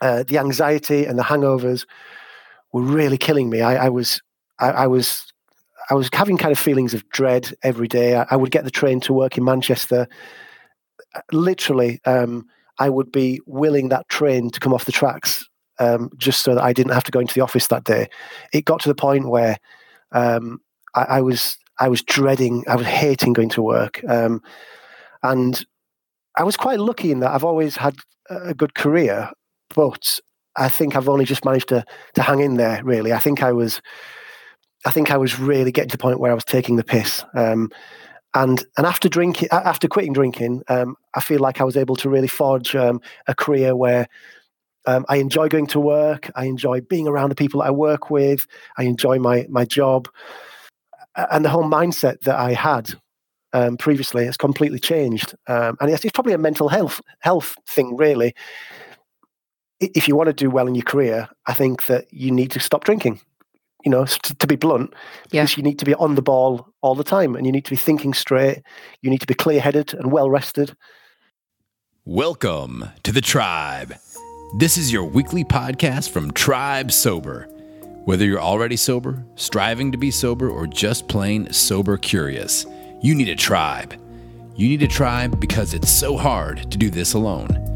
uh, the anxiety and the hangovers were really killing me. I, I was, I, I, was, I was having kind of feelings of dread every day. I, I would get the train to work in Manchester. Literally, um, I would be willing that train to come off the tracks um, just so that I didn't have to go into the office that day. It got to the point where um, I, I, was I was dreading, I was hating going to work, um, and I was quite lucky in that I've always had a good career, but I think I've only just managed to to hang in there. Really, I think I was, I think I was really getting to the point where I was taking the piss. Um, and and after drinking, after quitting drinking, um, I feel like I was able to really forge um, a career where um, I enjoy going to work. I enjoy being around the people I work with. I enjoy my my job, and the whole mindset that I had um, previously has completely changed. Um, and it's, it's, probably a mental health health thing, really. If you want to do well in your career, I think that you need to stop drinking. You know, to, to be blunt, yeah. because you need to be on the ball all the time, and you need to be thinking straight. You need to be clear headed and well rested. Welcome to the tribe. This is your weekly podcast from Tribe Sober. Whether you're already sober, striving to be sober, or just plain sober curious, you need a tribe. You need a tribe because it's so hard to do this alone.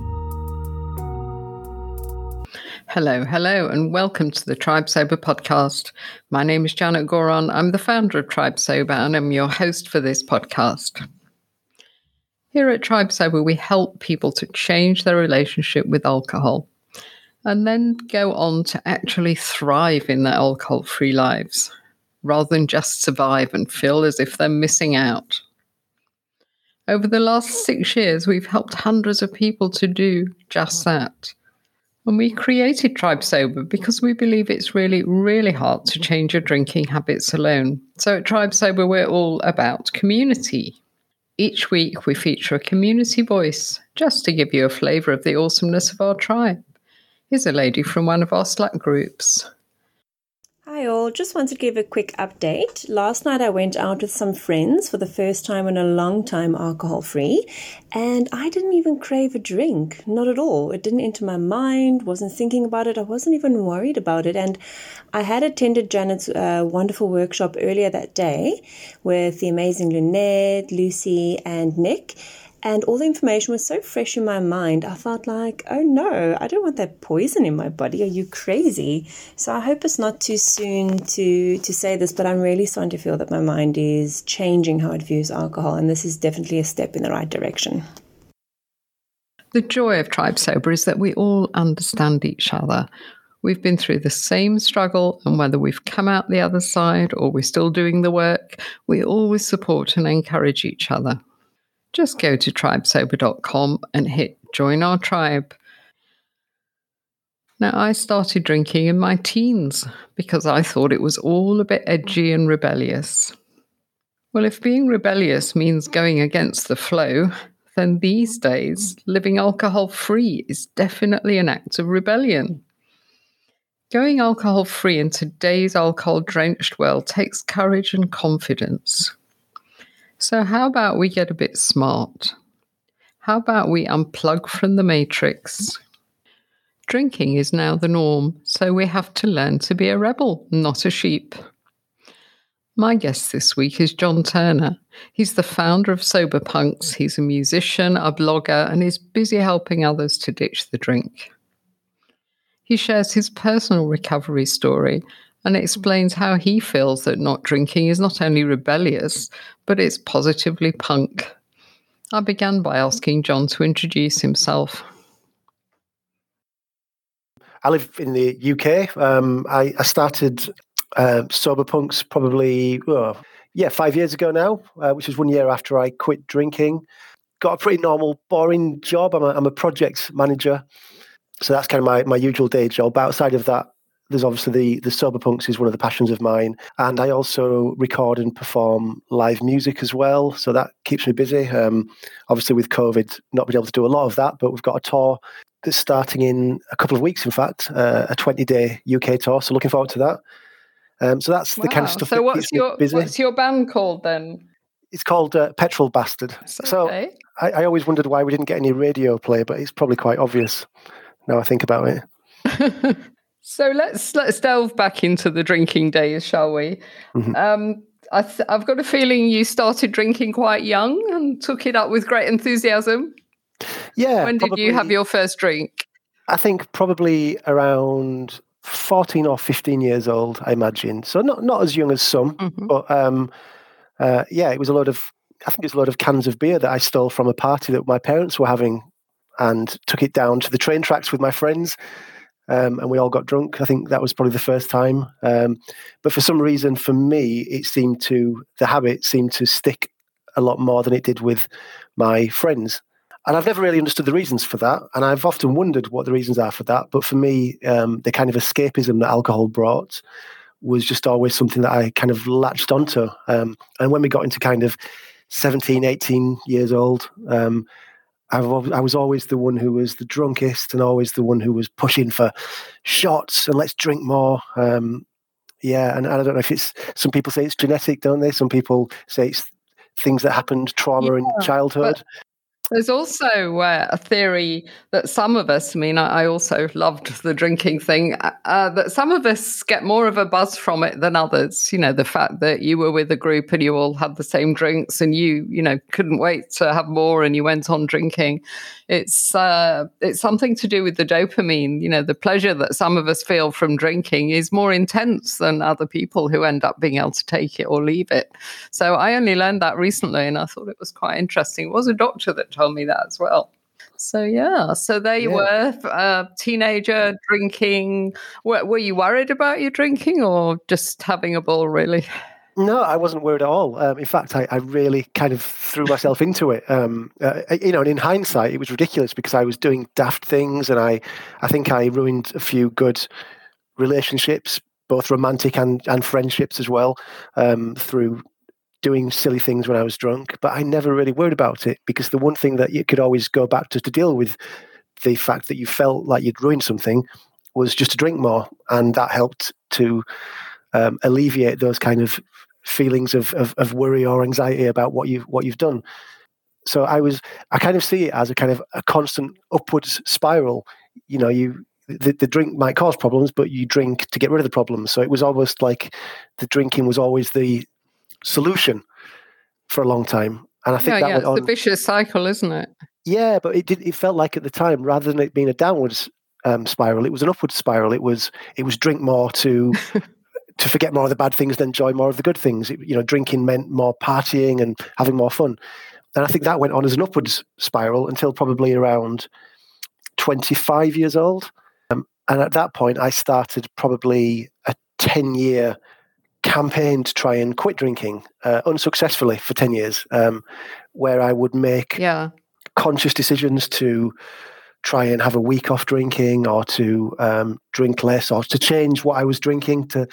Hello, hello, and welcome to the Tribe Sober podcast. My name is Janet Gourand. I'm the founder of Tribe Sober, and I'm your host for this podcast. Here at Tribe Sober, we help people to change their relationship with alcohol and then go on to actually thrive in their alcohol free lives rather than just survive and feel as if they're missing out. Over the last six years, we've helped hundreds of people to do just that. And we created Tribe Sober because we believe it's really, really hard to change your drinking habits alone. So at Tribe Sober, we're all about community. Each week, we feature a community voice just to give you a flavour of the awesomeness of our tribe. Here's a lady from one of our Slack groups. Hi, all. Just wanted to give a quick update. Last night I went out with some friends for the first time in a long time alcohol free, and I didn't even crave a drink. Not at all. It didn't enter my mind, wasn't thinking about it, I wasn't even worried about it. And I had attended Janet's uh, wonderful workshop earlier that day with the amazing Lynette, Lucy, and Nick and all the information was so fresh in my mind. I felt like, oh no, I don't want that poison in my body. Are you crazy? So I hope it's not too soon to to say this, but I'm really starting to feel that my mind is changing how it views alcohol, and this is definitely a step in the right direction. The joy of Tribe Sober is that we all understand each other. We've been through the same struggle, and whether we've come out the other side or we're still doing the work, we always support and encourage each other just go to tribesober.com and hit join our tribe. Now, I started drinking in my teens because I thought it was all a bit edgy and rebellious. Well, if being rebellious means going against the flow, then these days, living alcohol free is definitely an act of rebellion. Going alcohol free in today's alcohol drenched world takes courage and confidence. So, how about we get a bit smart? How about we unplug from the matrix? Drinking is now the norm, so we have to learn to be a rebel, not a sheep. My guest this week is John Turner. He's the founder of Sober Punks. He's a musician, a blogger, and is busy helping others to ditch the drink. He shares his personal recovery story and explains how he feels that not drinking is not only rebellious, but it's positively punk. I began by asking John to introduce himself. I live in the UK. Um, I, I, started uh, Sober Punks probably, oh, yeah, five years ago now, uh, which was one year after I quit drinking. Got a pretty normal, boring job. I'm a, I'm a project manager so that's kind of my, my usual day job. Outside of that, there's obviously the the sober punks is one of the passions of mine, and I also record and perform live music as well. So that keeps me busy. Um, obviously, with COVID, not being able to do a lot of that, but we've got a tour that's starting in a couple of weeks. In fact, uh, a 20 day UK tour. So looking forward to that. Um, so that's wow. the kind of stuff. That keeps me busy. So what's your what's your band called then? It's called uh, Petrol Bastard. Okay. So I, I always wondered why we didn't get any radio play, but it's probably quite obvious now I think about it. So let's let's delve back into the drinking days, shall we? Mm-hmm. Um, I have got a feeling you started drinking quite young and took it up with great enthusiasm. Yeah. When did you have your first drink? I think probably around 14 or 15 years old, I imagine. So not not as young as some, mm-hmm. but um, uh, yeah, it was a lot of. I think it was a lot of cans of beer that I stole from a party that my parents were having, and took it down to the train tracks with my friends um, and we all got drunk. I think that was probably the first time. Um, but for some reason, for me, it seemed to the habit seemed to stick a lot more than it did with my friends. And I've never really understood the reasons for that. And I've often wondered what the reasons are for that. But for me, um, the kind of escapism that alcohol brought was just always something that I kind of latched onto. Um, and when we got into kind of 17, 18 years old, um, I've, I was always the one who was the drunkest and always the one who was pushing for shots and let's drink more. Um, yeah, and, and, I don't know if it's some people say it's genetic, don't they? Some people say it's things that happened, trauma yeah, in childhood. There's also uh, a theory that some of us, I mean, I, I also loved the drinking thing, uh, uh, that some of us get more of a buzz from it than others. You know, the fact that you were with a group and you all had the same drinks and you, you know, couldn't wait to have more and you went on drinking. It's uh, it's something to do with the dopamine. You know, the pleasure that some of us feel from drinking is more intense than other people who end up being able to take it or leave it. So I only learned that recently and I thought it was quite interesting. It was a doctor that told me that as well. So yeah, so there you yeah. were, a teenager drinking. Were, were, you worried about your drinking, or just having a ball? Really? No, I wasn't worried at all. Um, in fact, I, I, really kind of threw myself into it. Um, uh, you know, and in hindsight, it was ridiculous because I was doing daft things, and I, I think I ruined a few good relationships, both romantic and and friendships as well, um, through doing silly things when I was drunk, but I never really worried about it because the one thing that you could always go back to to deal with the fact that you felt like you'd ruined something was just to drink more, and that helped to um, alleviate those kind of feelings of, of, of worry or anxiety about what you what you've done. So I was I kind of see it as a kind of a constant upwards spiral. You know, you the, the drink might cause problems, but you drink to get rid of the problems. So it was almost like the drinking was always the solution for a long time. And I think yeah, that yeah, it's on. vicious cycle, isn't it? Yeah, but it did. It felt like at the time, rather than it being a downwards um, spiral, it was an upward spiral. It was it was drink more to to forget more of the bad things and enjoy more of the good things. It, you know, drinking meant more partying and having more fun. And I think that went on as an upwards spiral until probably around 25 years old. Um, and at that point, I started probably a 10 year campaign to try and quit drinking uh, unsuccessfully for 10 years, um, where I would make yeah. conscious decisions to try and have a week off drinking or to um, drink less or to change what I was drinking to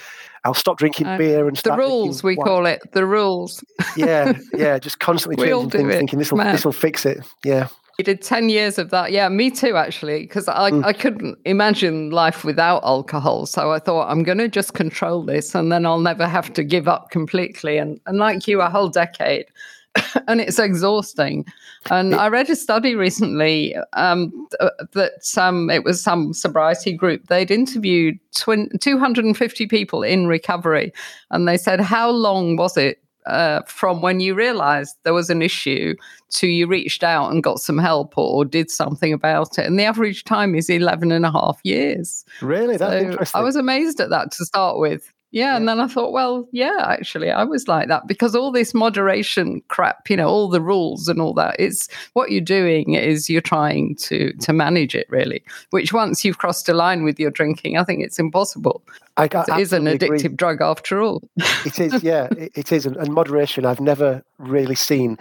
I'll stop drinking uh, beer and the rules we call it the rules. Yeah yeah just constantly changing things it. thinking this will this will fix it. Yeah you did 10 years of that. Yeah, me too, actually, because I, mm. I couldn't imagine life without alcohol. So I thought, I'm going to just control this and then I'll never have to give up completely. And, and like you, a whole decade. and it's exhausting. And I read a study recently um, that um, it was some sobriety group. They'd interviewed 250 people in recovery, and they said, How long was it uh, from when you realized there was an issue to you reached out and got some help or, did something about it. And the average time is 11 and a half years. Really? That's so interesting. I was amazed at that to start with. Yeah, yeah, And then I thought, well, yeah, actually, I was like that because all this moderation crap, you know, all the rules and all that, it's what you're doing is you're trying to to manage it really, which once you've crossed a line with your drinking, I think it's impossible. I, it is an addictive agree. drug after all. it is, yeah, it, it is. And, moderation, I've never really seen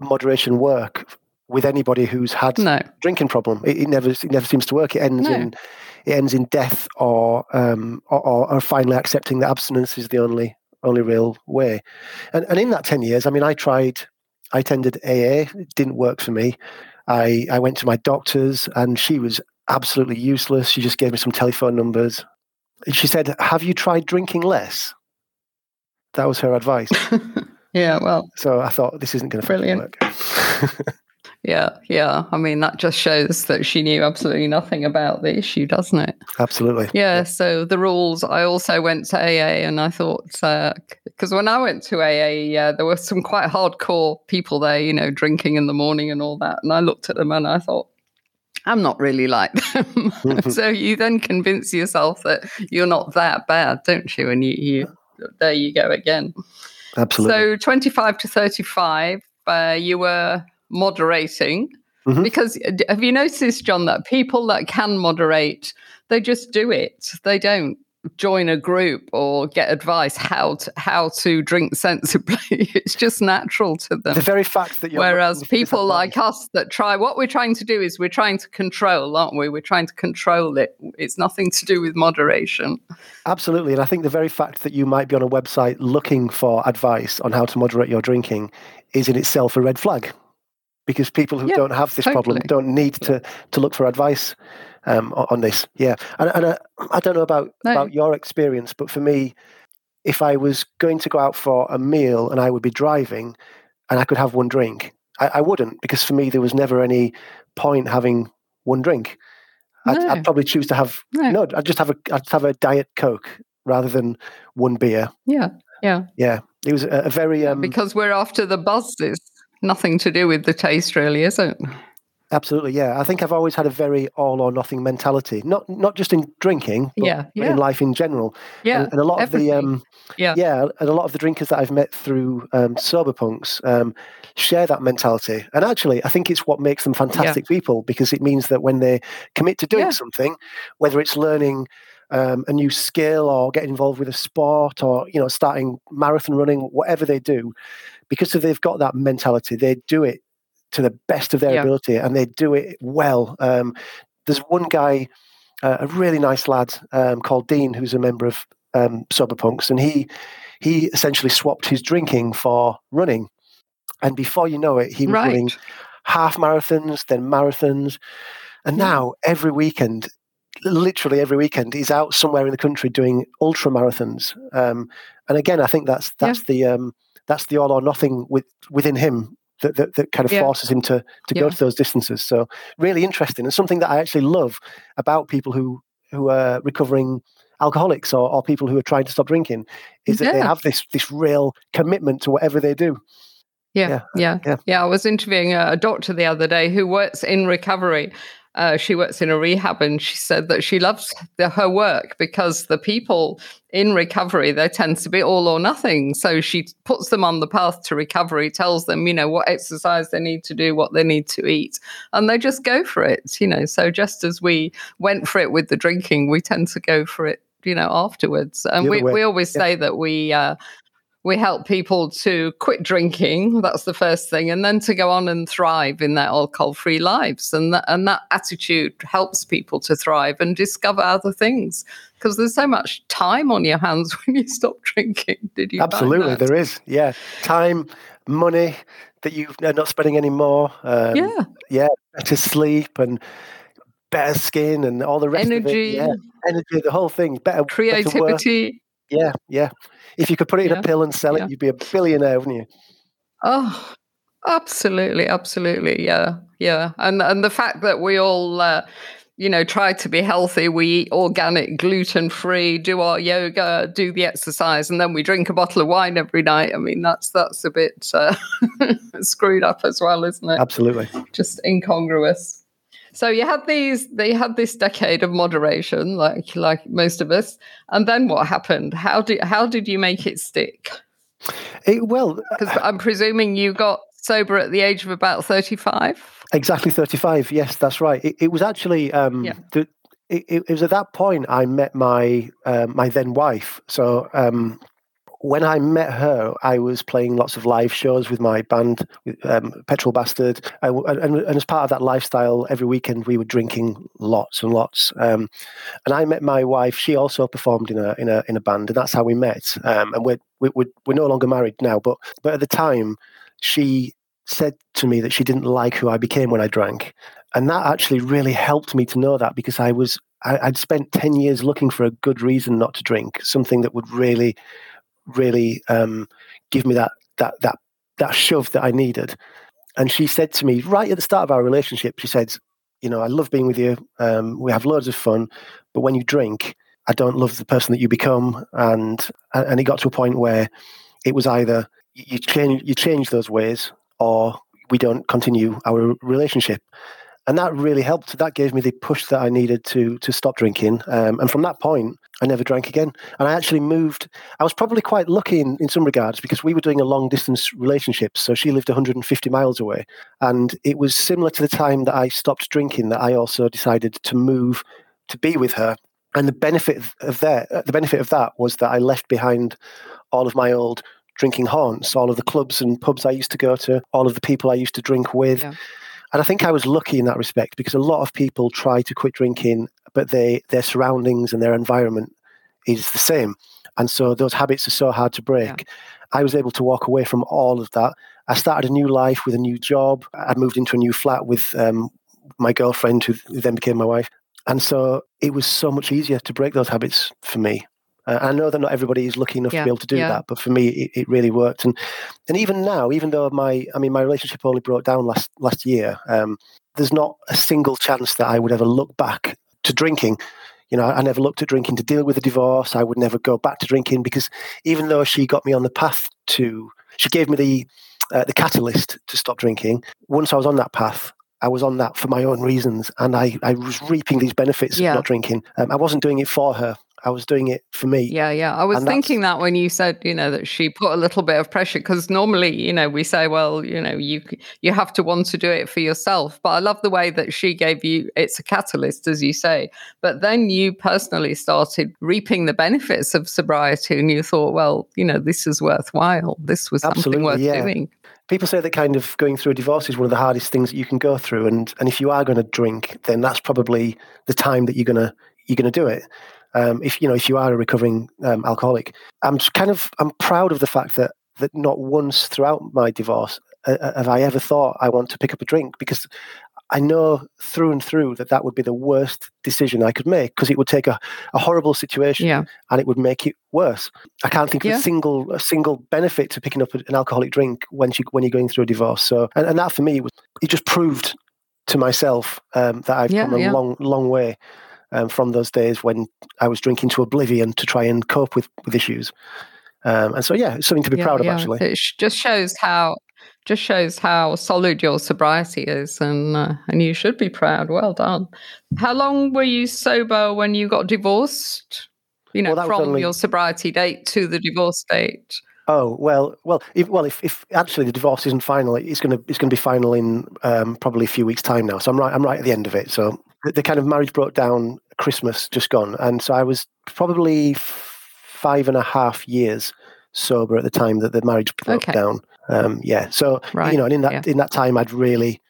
moderation work with anybody who's had No. drinking problem. It, it never it never seems to work. It ends No. in it ends in death or um or, or, finally accepting that abstinence is the only only real way. And and in that ten years, I mean, I tried. I attended AA. It didn't work for me. I I went to my doctors, and she was absolutely useless. She just gave me some telephone numbers. She said, "Have you tried drinking less?" That was her advice. Yeah, well, So I thought this isn't going to Brilliant. work. yeah, yeah. I mean, that just shows that she knew absolutely nothing about the issue, doesn't it? Absolutely. Yeah, so the rules. I also went to AA, and I thought because when I went to AA, yeah, there were some quite hardcore people there, you know, drinking in the morning and all that. And I looked at them and I thought, I'm not really like them. so you then convince yourself that you're not that bad, don't you? And you, you there you go again. Absolutely. So 25 to 35, uh, you were moderating. Mhm. Because uh, have you noticed, John, that people that can moderate, they just do it. They don't join a group or get advice how to how to drink sensibly. it's just natural to them. the very fact that you're Whereas looking for this people like us that try, what we're trying to do is we're trying to control, aren't we? We're trying to control it. It's nothing to do with moderation. Absolutely. And I think the very fact that you might be on a website looking for advice on how to moderate your drinking is in itself a red flag. Because people who Yeah, don't have this problem don't need to, to look for advice um, on this. Yeah. And, and I, I don't know about, No. about your experience, but for me, if I was going to go out for a meal and I would be driving and I could have one drink, I, I wouldn't because for me there was never any point having one drink. I'd, No. I'd probably choose to have No. no. I'd just have a I'd have a diet coke rather than one beer. Yeah. Yeah. Yeah, it was a, a very um, because we're after the buzzes. Nothing to do with the taste, really, is it? absolutely. Yeah, I think I've always had a very all or nothing mentality. Not not just in drinking, but, Yeah, yeah. in life in general. Yeah. and, and a lot of the um, Yeah. yeah, and a lot of the drinkers that I've met through um, sober punks um, share that mentality. And actually, I think it's what makes them fantastic people because it means that when they commit to doing Yeah. something, whether it's learning um, a new skill or getting involved with a sport or you know starting marathon running, whatever they do, because they've got that mentality, they do it to the best of their Yeah. ability and they do it well. Um, there's one guy, uh, a really nice lad um, called Dean, who's a member of um, Sober Punks, and he he essentially swapped his drinking for running. And before you know it, he was running half marathons, then marathons, and now every weekend, literally every weekend, he's out somewhere in the country doing ultra marathons. Um, and again, I think that's Yeah. that's the um, that's the all or nothing with, within him that, that, that kind of Yeah. forces him to to go to those distances. So really interesting and something that I actually love about people who who are recovering alcoholics or, or people who are trying to stop drinking is that they have this this real commitment to whatever they do. Yeah, Yeah, yeah, yeah. yeah, I was interviewing a doctor the other day who works in recovery. Uh, she works in a rehab, and she said that she loves the, her work because the people in recovery they tend to be all or nothing. So she puts them on the path to recovery, tells them you know what exercise they need to do, what they need to eat, and they just go for it. You know, so just as we went for it with the drinking, we tend to go for it. You know, afterwards, and we, way, we always yeah. say that we uh, we help people to quit drinking that's the first thing and then to go on and thrive in their alcohol free lives and that, and that attitude helps people to thrive and discover other things because there's so much time on your hands when you stop drinking did you Absolutely, there is. Yeah, time, money that you are not spending anymore. Um, yeah yeah, better sleep and better skin and all the rest of energy it. Yeah, energy, the whole thing. Better better creativity Yeah, yeah. If you could put it in Yeah, a pill and sell it, yeah. you'd be a billionaire, wouldn't you? Oh, absolutely, absolutely, yeah, yeah, and and the fact that we all, uh, you know, try to be healthy, we eat organic, gluten free, do our yoga, do the exercise, and then we drink a bottle of wine every night. I mean, that's that's a bit uh, screwed up as well, isn't it? Absolutely. Just incongruous. So you had these, they had this decade of moderation, like like most of us, and then what happened? How did how did you make it stick? It, well, Because I'm presuming you got sober at the age of about 35. Exactly 35. Yes, that's right. It, it was actually um, Yeah. the, it, it was at that point I met my um, my then wife. So um, when I met her, I was playing lots of live shows with my band, um, Petrol Bastard, I, and, and, as part of that lifestyle, every weekend we were drinking lots and lots. Um, and I met my wife; she also performed in a in a in a band, and that's how we met. Um, and we're, we're we're no longer married now, but but at the time, she said to me that she didn't like who I became when I drank, and that actually really helped me to know that because I was I, would spent 10 years looking for a good reason not to drink, something that would really really um, give me that that that that shove that I needed. And she said to me right at the start of our relationship, she said, "You know, I love being with you. Um, we have loads of fun, but when you drink, I don't love the person that you become." And and it got to a point where it was either you change you change those ways, or we don't continue our relationship and that really helped. That gave me the push that I needed to to stop drinking. Um, and from that point, I never drank again. And I actually moved. I was probably quite lucky in, in some regards because we were doing a long distance relationship. So she lived 150 miles away, and it was similar to the time that I stopped drinking that I also decided to move to be with her. And the benefit of that, the benefit of that was that I left behind all of my old drinking haunts, all of the clubs and pubs I used to go to, all of the people I used to drink with. Yeah. And I think I was lucky in that respect because a lot of people try to quit drinking, but they their surroundings and their environment is the same. And so those habits are so hard to break. Yeah. I was able to walk away from all of that. I started a new life with a new job. I moved into a new flat with um, my girlfriend, who then became my wife. And so it was so much easier to break those habits for me. Uh, I know that not everybody is lucky enough yeah, to be able to do yeah. that, but for me, it, it, really worked. And and even now, even though my, I mean, my relationship only broke down last last year, um, there's not a single chance that I would ever look back to drinking. You know, I never looked at drinking to deal with a divorce. I would never go back to drinking because even though she got me on the path to, she gave me the uh, the catalyst to stop drinking. Once I was on that path, I was on that for my own reasons, and I, I was reaping these benefits yeah. of not drinking. Um, I wasn't doing it for her. I was doing it for me. Yeah, yeah. I was thinking that when you said, you know, that she put a little bit of pressure because normally, you know, we say, well, you know, you you have to want to do it for yourself. But I love the way that she gave you it's a catalyst, as you say. But then you personally started reaping the benefits of sobriety, and you thought, well, you know, this is worthwhile. This was Absolutely, something worth yeah. doing. People say that kind of going through a divorce is one of the hardest things that you can go through, and and if you are going to drink, then that's probably the time that you're gonna you're gonna do it um, if you know if you are a recovering um, alcoholic, I'm kind of I'm proud of the fact that that not once throughout my divorce uh, uh, have I ever thought I want to pick up a drink because I know through and through that that would be the worst decision I could make because it would take a, a horrible situation yeah. and it would make it worse. I can't think of yeah. a single a single benefit to picking up an alcoholic drink when you when you're going through a divorce. So and, and that for me was it just proved to myself um, that I've yeah, come a long long way um, from those days when I was drinking to oblivion to try and cope with, with issues. Um, and so, yeah, it's something to be yeah, proud of, actually. It just shows how just shows how solid your sobriety is, and uh, and you should be proud. Well done. How long were you sober when you got divorced? You know, well, from only... your sobriety date to the divorce date. Oh well, well, if, well, if, if actually the divorce isn't final, it's going to it's to be final in um, probably a few weeks' time now. So I'm right, I'm right at the end of it. So the, the kind of marriage broke down Christmas just gone, and so I was probably five and a half years sober at the time that the marriage broke okay. down. Um, yeah, so right. you know, and in that yeah. in that time, I'd really,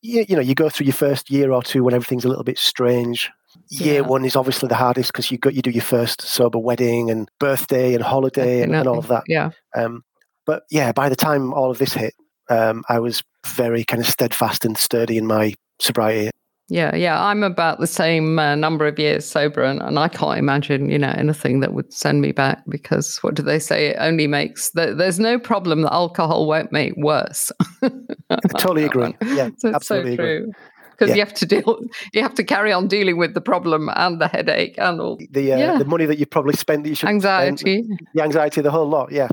you, you, know, you go through your first year or two when everything's a little bit strange. Year yeah. one is obviously the hardest because you got you do your first sober wedding and birthday and holiday and, and, all of that. Yeah. Um, but yeah, by the time all of this hit, um, I was very kind of steadfast and sturdy in my sobriety. Yeah, yeah, I'm about the same uh, number of years sober, and, and I can't imagine, you know, anything that would send me back because what do they say? It only makes there's no problem that alcohol won't make worse. Totally agree. Yeah, so absolutely so true. Because yeah. you have to deal, you have to carry on dealing with the problem and the headache and all the uh, yeah. the money that you probably spent that you should anxiety, spend, the anxiety, the whole lot. Yeah.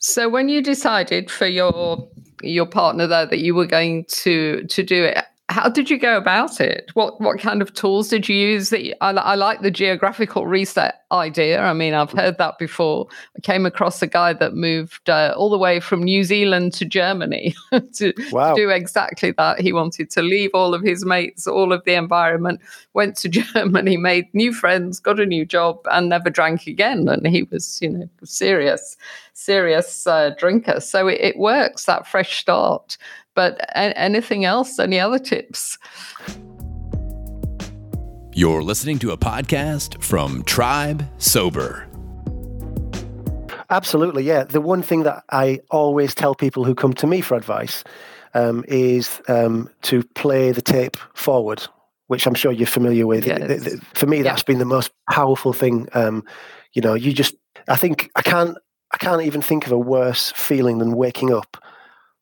So when you decided for your your partner there that you were going to to do it how did you go about it? What what kind of tools did you use? That you, I, I like the geographical reset idea. I mean, I've heard that before. I came across a guy that moved uh, all the way from New Zealand to Germany to, wow. to, do exactly that. He wanted to leave all of his mates, all of the environment, went to Germany, made new friends, got a new job, and never drank again. And he was, you know, serious, serious uh, drinker. So it, it works. That fresh start. But a- anything else? Any other tips? You're listening to a podcast from Tribe Sober. Absolutely, yeah. The one thing that I always tell people who come to me for advice um, is um, to play the tape forward, which I'm sure you're familiar with. Yes. For me, that's yeah. been the most powerful thing. Um, you know, you just, I think I can't, I can't even think of a worse feeling than waking up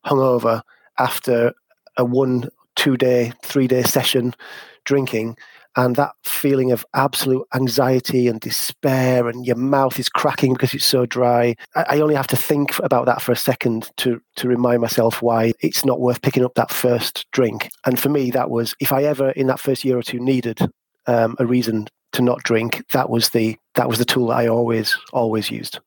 hungover after a one, two day, three day session drinking and that feeling of absolute anxiety and despair and your mouth is cracking because it's so dry. I, only have to think about that for a second to to remind myself why it's not worth picking up that first drink. And for me that was if i ever in that first year or two needed um, a reason to not drink that was the that was the tool that i always always used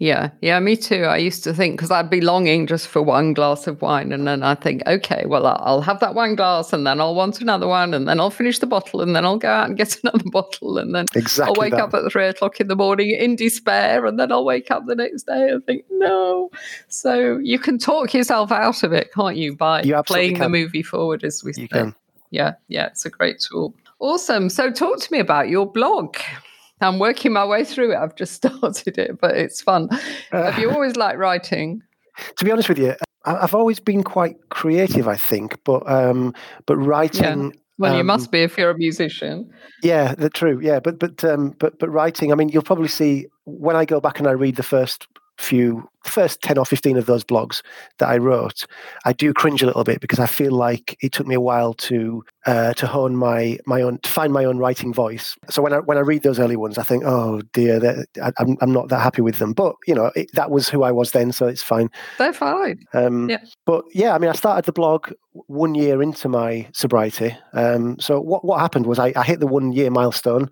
yeah, yeah, me too. I used to think because I'd be longing just for one glass of wine, and then I think, okay, well, I'll have that one glass, and then I'll want another one, and then I'll finish the bottle, and then I'll go out and get another bottle, and then exactly I'll wake that. up at three o'clock in the morning in despair, and then I'll wake up the next day and think, no. So you can talk yourself out of it, can't you, by you playing can. the movie forward, as we you say. Can. Yeah, yeah, it's a great tool. Awesome. So talk to me about your blog. I'm working my way through it. I've just started it, but it's fun. Uh, Have you always liked writing? To be honest with you, I've always been quite creative, I think, but um, but writing. Yeah. Well, um, you must be if you're a musician. Yeah, the true. Yeah, but but um, but but writing. I mean, you'll probably see when I go back and I read the first few first 10 or 15 of those blogs that I wrote, I do cringe a little bit because I feel like it took me a while to uh, to hone my my own to find my own writing voice. So when I when I read those early ones, I think, oh dear, I, I'm I'm not that happy with them. But you know, it, that was who I was then, so it's fine. They're fine. Um, yeah. But yeah, I mean, I started the blog one year into my sobriety. Um, so what what happened was I, I hit the one year milestone,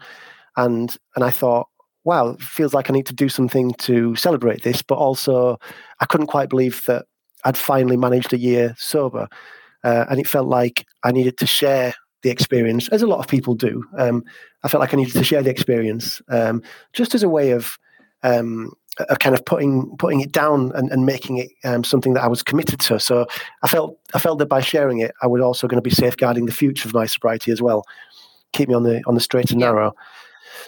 and and I thought wow, it feels like I need to do something to celebrate this. But also, I couldn't quite believe that I'd finally managed a year sober. Uh, and it felt like I needed to share the experience, as a lot of people do. Um, I felt like I needed to share the experience um, just as a way of, um, of kind of putting putting it down and, and making it um, something that I was committed to. So I felt I felt that by sharing it, I was also going to be safeguarding the future of my sobriety as well, keep me on the on the straight and narrow.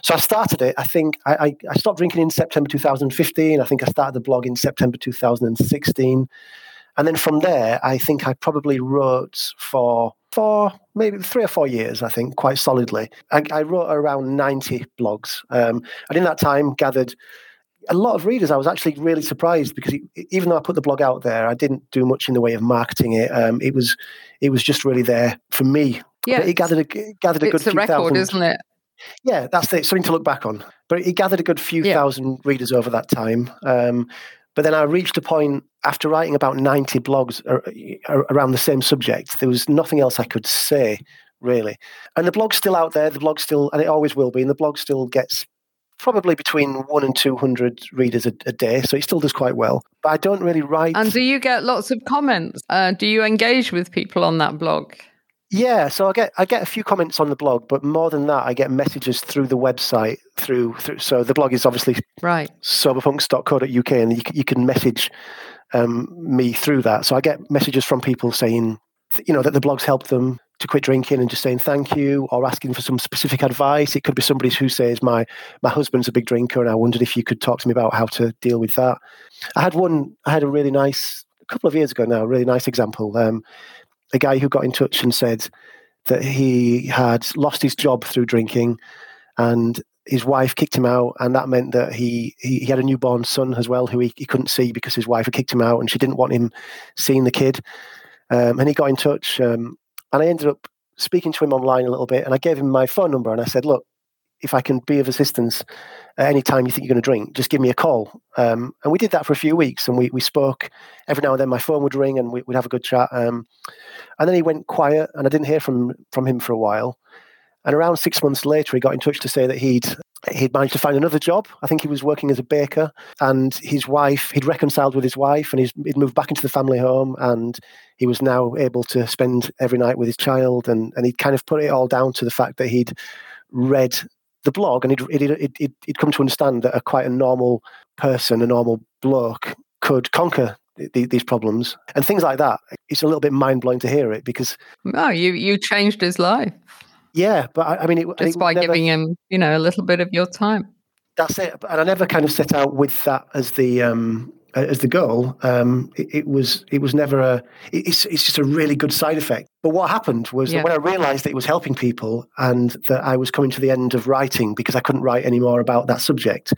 So I started it. I think I, I, I, stopped drinking in September 2015. I think I started the blog in September 2016. And then from there, I think I probably wrote for for maybe three or four years, I think, quite solidly. I, I wrote around 90 blogs. Um, and in that time, gathered a lot of readers. I was actually really surprised because it, even though I put the blog out there, I didn't do much in the way of marketing it. Um, it was it was just really there for me. Yeah, it gathered a, gathered a good. It's a record, thousand. isn't it? Yeah, that's it. Something to look back on. But it gathered a good few yeah. thousand readers over that time. Um, but then I reached a point after writing about 90 blogs around the same subject, there was nothing else I could say, really. And the blog's still out there. The blog still, and it always will be, and the blog still gets probably between one and 200 readers a, a, day. So it still does quite well. But I don't really write. And do you get lots of comments? Uh, do you engage with people on that blog? Yeah, so I get I get a few comments on the blog, but more than that, I get messages through the website. Through, through so the blog is obviously right soberpunks.co.uk, and you, you can message um, me through that. So I get messages from people saying, you know, that the blog's helped them to quit drinking and just saying thank you or asking for some specific advice. It could be somebody who says, my my husband's a big drinker, and I wondered if you could talk to me about how to deal with that. I had one. I had a really nice a couple of years ago now, a really nice example. Um, a guy who got in touch and said that he had lost his job through drinking and his wife kicked him out and that meant that he he, he had a newborn son as well who he, he couldn't see because his wife had kicked him out and she didn't want him seeing the kid. Um, and he got in touch um, and i ended up speaking to him online a little bit and i gave him my phone number and i said look if I can be of assistance at any time you think you're going to drink, just give me a call. Um, and we did that for a few weeks, and we we spoke every now and then. My phone would ring, and we, would have a good chat. Um, and then he went quiet, and I didn't hear from from him for a while. And around six months later, he got in touch to say that he'd he'd managed to find another job. I think he was working as a baker, and his wife he'd reconciled with his wife, and he'd moved back into the family home, and he was now able to spend every night with his child, and and he'd kind of put it all down to the fact that he'd read the blog, and he'd he'd, he'd, he'd come to understand that a quite a normal person, a normal bloke, could conquer these problems and things like that. It's a little bit mind blowing to hear it because no, you you changed his life. Yeah, but I, I mean, it, just it by never, giving him, you know, a little bit of your time. That's it. And I never kind of set out with that as the um, as the goal. Um, it, it, was it was never a. It's it's just a really good side effect. But what happened was yeah. that when I realised that it was helping people and that I was coming to the end of writing because I couldn't write anymore about that subject,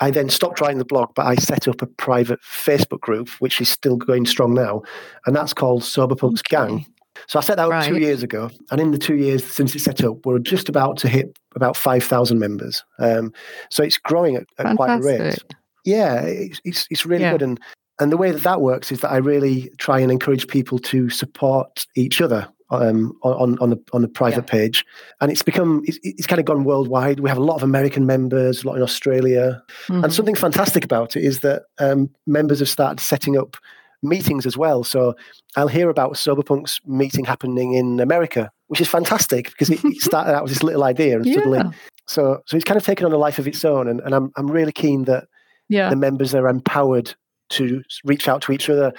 I then stopped writing the blog. But I set up a private Facebook group, which is still going strong now, and that's called Sober Punks okay. Gang. So I set that up right. two years ago, and in the two years since it's set up, we're just about to hit about five thousand members. Um, so it's growing at, at quite a rate. Yeah, it's it's, it's really yeah. good, and and the way that that works is that I really try and encourage people to support each other um, on on the on the private yeah. page, and it's become it's, it's, kind of gone worldwide. We have a lot of American members, a lot in Australia, mm-hmm. and something fantastic about it is that um, members have started setting up meetings as well. So I'll hear about Soberpunk's meeting happening in America, which is fantastic because it, it started out with this little idea and suddenly, yeah. so so it's kind of taken on a life of its own. And, and I'm I'm really keen that yeah. the members are empowered to reach out to each other,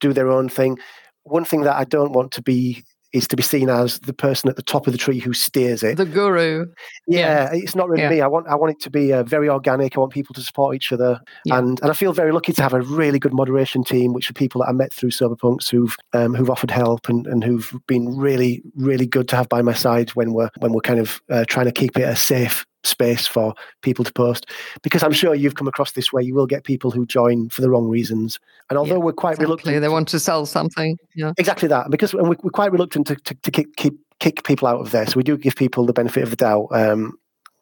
do their own thing. One thing that I don't want to be is to be seen as the person at the top of the tree who steers it. The guru. Yeah, yeah. it's not really yeah. me. I want I want it to be uh, very organic. I want people to support each other, yeah. and and I feel very lucky to have a really good moderation team, which are people that I met through Soberpunks who've um, who've offered help and, and who've been really really good to have by my side when we're when we're kind of uh, trying to keep it a safe space for people to post because I'm sure you've come across this where you will get people who join for the wrong reasons. And although yeah, we're quite exactly. reluctant, they want to sell something. Yeah, exactly that. Because we're, we're quite reluctant to, to, to kick, keep, kick people out of there, so we do give people the benefit of the doubt. Um,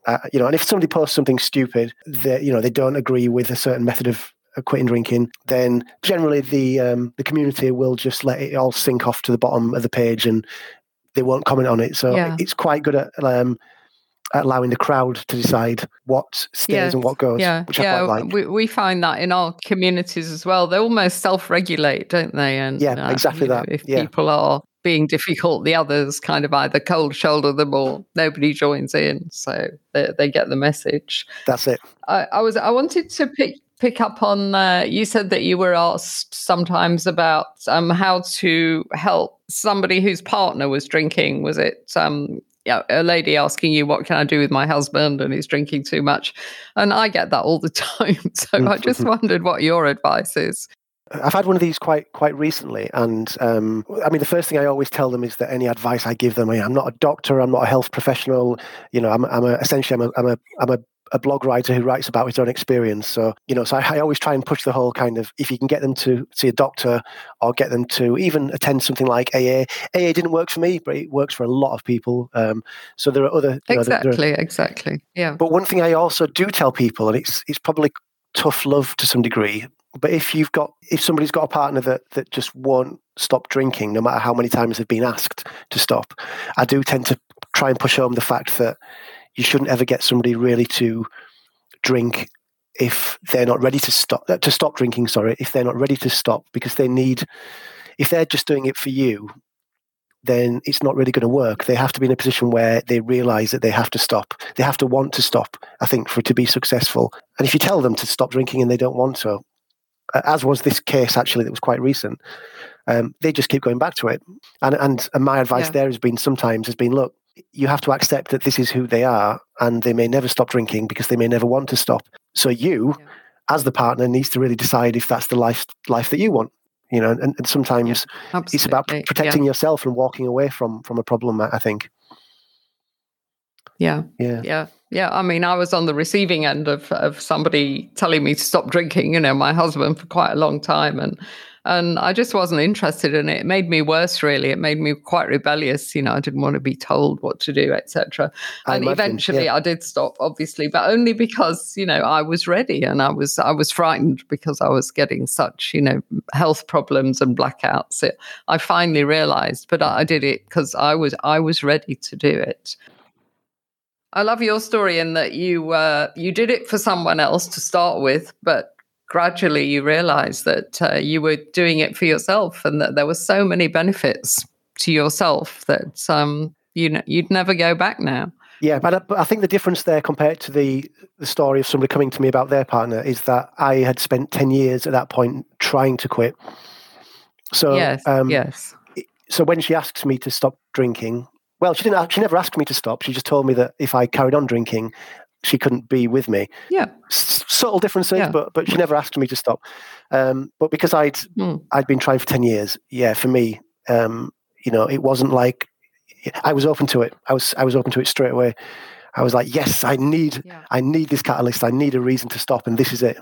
uh, you know, and if somebody posts something stupid that you know they don't agree with a certain method of quitting drinking, then generally the um, the community will just let it all sink off to the bottom of the page and they won't comment on it. So yeah. it's quite good at um, allowing the crowd to decide what stays yes. and what goes. Yeah, yeah. Like. We, we find that in our communities as well. They almost self-regulate, don't they? And yeah, uh, exactly that. Know, if yeah. people are being difficult, the others kind of either cold shoulder them or nobody joins in, so they, they get the message. That's it. I, I was I wanted to pick pick up on uh, you said that you were asked sometimes about um, how to help somebody whose partner was drinking was it um, yeah, a lady asking you, what can I do with my husband? And he's drinking too much. And I get that all the time. So I just wondered what your advice is. I've had one of these quite quite recently, and um, I mean the first thing I always tell them is that any advice I give them, I, am not a doctor, I'm not a health professional, you know, I'm, I'm a, essentially I'm a, I'm a I'm a a blog writer who writes about his own experience. So, you know, so I, I, always try and push the whole kind of if you can get them to see a doctor or get them to even attend something like AA. AA didn't work for me, but it works for a lot of people. Um, so there are other you know, exactly, there are, exactly, yeah. But one thing I also do tell people, and it's it's probably tough love to some degree, but if you've got if somebody's got a partner that that just won't stop drinking, no matter how many times they've been asked to stop, I do tend to try and push home the fact that you shouldn't ever get somebody really to drink if they're not ready to stop to stop drinking sorry if they're not ready to stop because they need if they're just doing it for you then it's not really going to work. They have to be in a position where they realize that they have to stop. They have to want to stop i think for it to be successful. And if you tell them to stop drinking and they don't want to as was this case actually that was quite recent um, they just keep going back to it. And and, and my advice yeah. there has been sometimes has been look you have to accept that this is who they are and they may never stop drinking because they may never want to stop. So you, yeah. as the partner, needs to really decide if that's the life life that you want. You know, and, and sometimes yeah, it's about protecting yeah. yourself and walking away from from a problem. I think. Yeah. Yeah. Yeah. Yeah. I mean, I was on the receiving end of of somebody telling me to stop drinking. You know, my husband for quite a long time, and and I just wasn't interested in it. It made me worse, really. It made me quite rebellious. You know, I didn't want to be told what to do, etc. And eventually, yeah. I did stop, obviously, but only because you know I was ready and I was I was frightened because I was getting such you know health problems and blackouts. It, I finally realised, but I, I did it because I was I was ready to do it. I love your story in that you uh, you did it for someone else to start with, but gradually you realized that uh, you were doing it for yourself and that there were so many benefits to yourself that um, you know, you'd never go back now. Yeah, but I, but I think the difference there compared to the the story of somebody coming to me about their partner is that I had spent ten years at that point trying to quit. So yes, um, yes. So when she asks me to stop drinking, well, she didn't. She never asked me to stop. She just told me that if I carried on drinking, she couldn't be with me. Yeah, S- subtle differences, yeah. but but she never asked me to stop. Um, but because I'd mm. I'd been trying for ten years, yeah, for me, um, you know, it wasn't like I was open to it. I was I was open to it straight away. I was like, yes, I need yeah. I need this catalyst. I need a reason to stop, and this is it.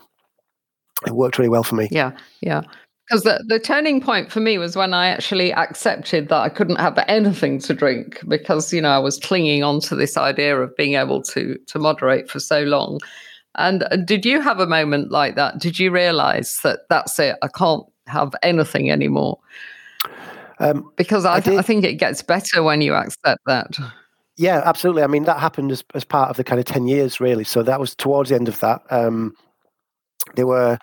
It worked really well for me. Yeah, yeah because the, the turning point for me was when I actually accepted that I couldn't have anything to drink because you know I was clinging on to this idea of being able to to moderate for so long. And uh, did you have a moment like that? Did you realize that that's it? I can't have anything anymore. Um, because I, th- I, I think it gets better when you accept that. Yeah, absolutely. I mean, that happened as, as part of the kind of 10 years, really. So that was towards the end of that. Um, there were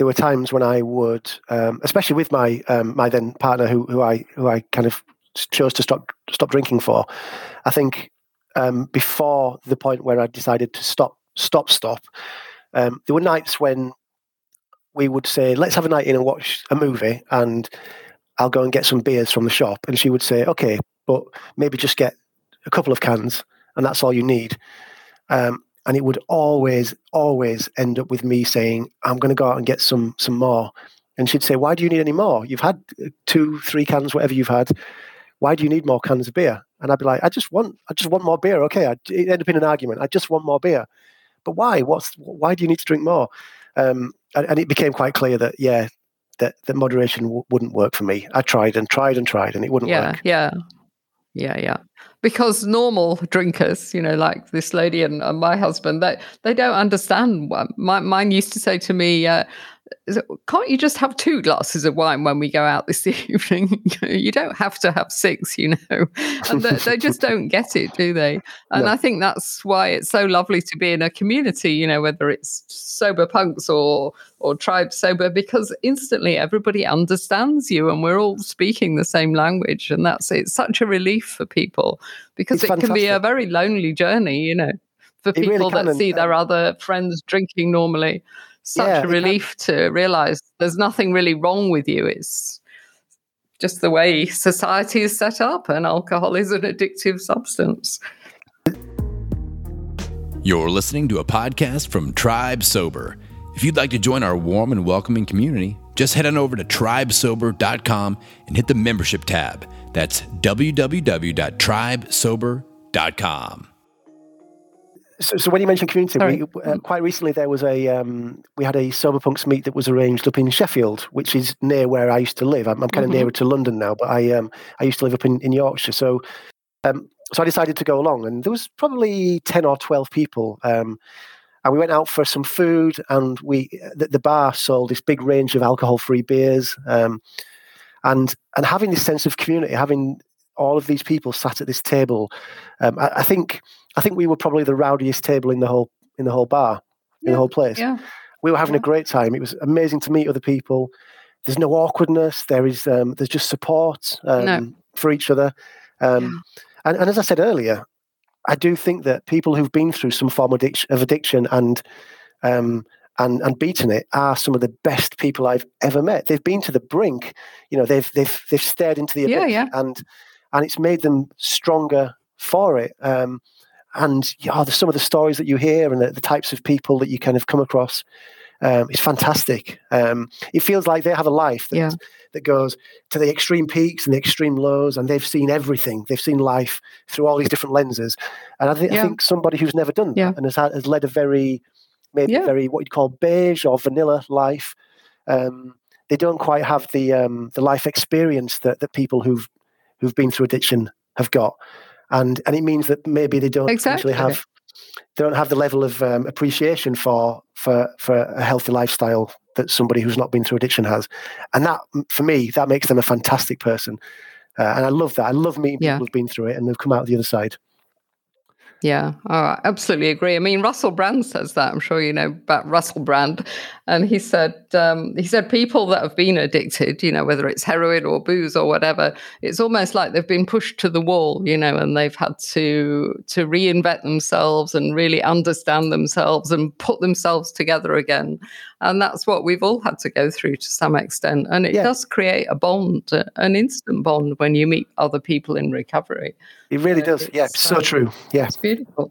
there were times when I would, um, especially with my um, my then partner, who who I who I kind of chose to stop stop drinking for. I think um, before the point where I decided to stop stop stop, um, there were nights when we would say, "Let's have a night in and watch a movie," and I'll go and get some beers from the shop, and she would say, "Okay, but maybe just get a couple of cans, and that's all you need." Um, and it would always always end up with me saying i'm going to go out and get some some more. And she'd say why do you need any more? You've had uh, two three cans whatever you've had. Why do you need more cans of beer? And i'd be like i just want i just want more beer. Okay it ended up in an argument. I just want more beer. But why? What's why do you need to drink more? Um, and, and, it became quite clear that yeah that, that moderation w- wouldn't work for me. I tried and tried and tried and it wouldn't work. yeah, work. yeah. Yeah yeah because normal drinkers, you know, like this lady and, and my husband, they they don't understand. My, mine used to say to me, uh, can't you just have two glasses of wine when we go out this evening? you don't have to have six, you know. And they, they just don't get it, do they? And no. I think that's why it's so lovely to be in a community, you know, whether it's sober punks or or tribe sober, because instantly everybody understands you and we're all speaking the same language. And that's it's such a relief for people because it's it fantastic. can be a very lonely journey, you know, for people really that see their other friends drinking normally such yeah, a relief to realize there's nothing really wrong with you. It's just the way society is set up, and alcohol is an addictive substance. You're listening to a podcast from Tribe Sober. If you'd like to join our warm and welcoming community, just head on over to tribesober.com and hit the membership tab. That's www.tribesober.com. So, so, when you mentioned community, we, uh, quite recently there was a um, we had a sober punks meet that was arranged up in Sheffield, which is near where I used to live. I'm, I'm kind of mm-hmm. nearer to London now, but I um, I used to live up in, in Yorkshire. So um, so I decided to go along, and there was probably ten or twelve people. Um, and we went out for some food, and we the, the bar sold this big range of alcohol-free beers, um, and and having this sense of community, having all of these people sat at this table, um, I, I think I think we were probably the rowdiest table in the whole in the whole bar, in yeah, the whole place. Yeah. We were having yeah. a great time. It was amazing to meet other people. There's no awkwardness. There is um, there's just support um, no. for each other. Um, and, and as I said earlier, I do think that people who've been through some form of addiction, of addiction and um, and and beaten it are some of the best people I've ever met. They've been to the brink, you know. They've they've they've stared into the abyss, yeah, yeah. and and it's made them stronger for it. Um, and yeah, some of the stories that you hear and the, the, types of people that you kind of come across um, is fantastic. Um, it feels like they have a life that, yeah. that goes to the extreme peaks and the extreme lows, and they've seen everything. They've seen life through all these different lenses. And I, th- yeah. I think somebody who's never done that and has, had, has led a very, maybe very what you'd call beige or vanilla life. Um, they don't quite have the um, the life experience that, that people who've who've been through addiction have got, and and it means that maybe they don't exactly. actually have they don't have the level of um, appreciation for for for a healthy lifestyle that somebody who's not been through addiction has, and that for me that makes them a fantastic person, uh, and I love that. I love meeting people who've been through it and they've come out the other side. Yeah, oh, I absolutely agree. I mean, Russell Brand says that. I'm sure you know about Russell Brand, and he said um, he said people that have been addicted, you know, whether it's heroin or booze or whatever, it's almost like they've been pushed to the wall, you know, and they've had to to reinvent themselves and really understand themselves and put themselves together again. And that's what we've all had to go through to some extent. And it Yeah. does create a bond, uh, an instant bond when you meet other people in recovery. It really Uh, does. Yeah, so um, true. Yeah. It's beautiful.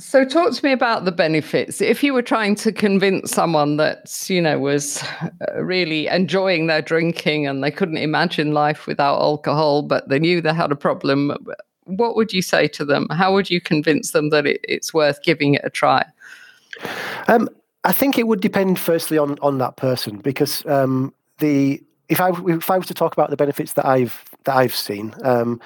So, talk to me about the benefits. If you were trying to convince someone that you know was uh, really enjoying their drinking and they couldn't imagine life without alcohol, but they knew they had a problem, what would you say to them? How would you convince them that it, it's worth giving it a try? Um, I think it would depend firstly on on that person because um, the if I if I was to talk about the benefits that I've that I've seen, um,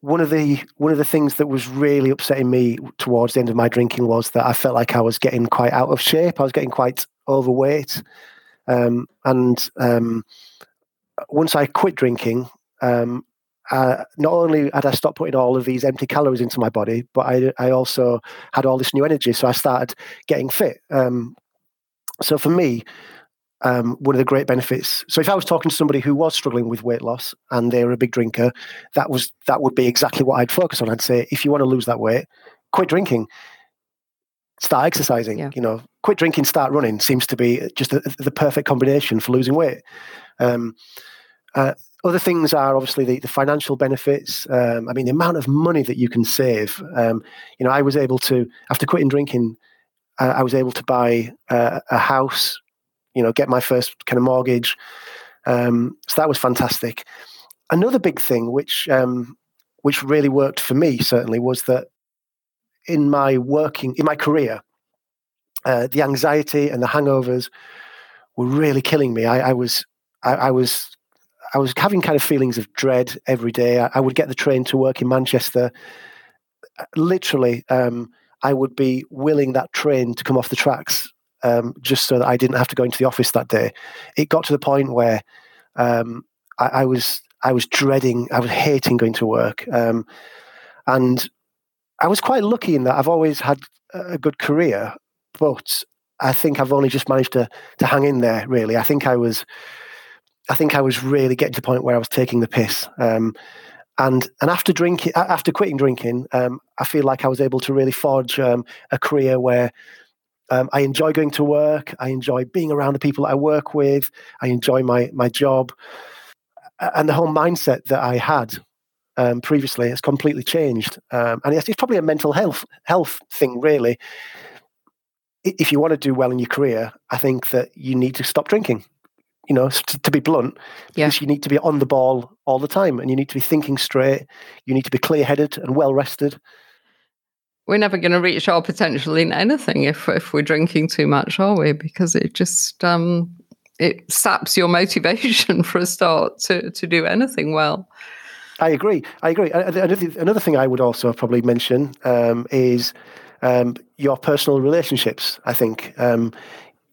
one of the one of the things that was really upsetting me towards the end of my drinking was that I felt like I was getting quite out of shape. I was getting quite overweight, um, and um, once I quit drinking, um, not only had I stopped putting all of these empty calories into my body, but I, I also had all this new energy. So I started getting fit. Um, so for me, um, one of the great benefits. So if I was talking to somebody who was struggling with weight loss and they're a big drinker, that was that would be exactly what I'd focus on. I'd say, if you want to lose that weight, quit drinking, start exercising. Yeah. You know, quit drinking, start running seems to be just the, the perfect combination for losing weight. Um, uh, other things are obviously the, the financial benefits. Um, I mean, the amount of money that you can save. Um, you know, I was able to after quitting drinking, uh, I was able to buy uh, a house. You know, get my first kind of mortgage. Um, so that was fantastic. Another big thing, which um, which really worked for me certainly, was that in my working in my career, uh, the anxiety and the hangovers were really killing me. I, I was I, I was I was having kind of feelings of dread every day. I, I would get the train to work in Manchester. Literally, um, I would be willing that train to come off the tracks um, just so that I didn't have to go into the office that day. It got to the point where um, I, I was I was dreading, I was hating going to work, um, and I was quite lucky in that I've always had a good career, but I think I've only just managed to to hang in there. Really, I think I was. I think I was really getting to the point where I was taking the piss. Um, and and after drinking, after quitting drinking, um, I feel like I was able to really forge um, a career where um, I enjoy going to work. I enjoy being around the people that I work with. I enjoy my my job, and the whole mindset that I had um, previously has completely changed. Um, and it's, it's probably a mental health health thing, really. If you want to do well in your career, I think that you need to stop drinking you know, to, to be blunt, Yeah. because you need to be on the ball all the time and you need to be thinking straight. You need to be clear headed and well rested. We're never going to reach our potential in anything if if we're drinking too much, are we? Because it just um, it saps your motivation for a start to to do anything well. I agree. I agree. Uh, Another, thing I would also probably mention um, is um, your personal relationships. I think um,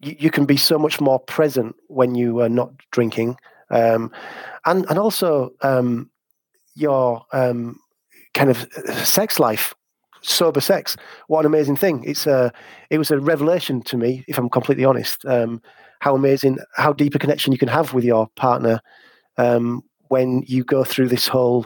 you, you can be so much more present when you are not drinking, um, and and also um, your kind of sex life, sober sex. What an amazing thing! It's a it was a revelation to me, if I'm completely honest. Um, how amazing, how deep a connection you can have with your partner um, when you go through this whole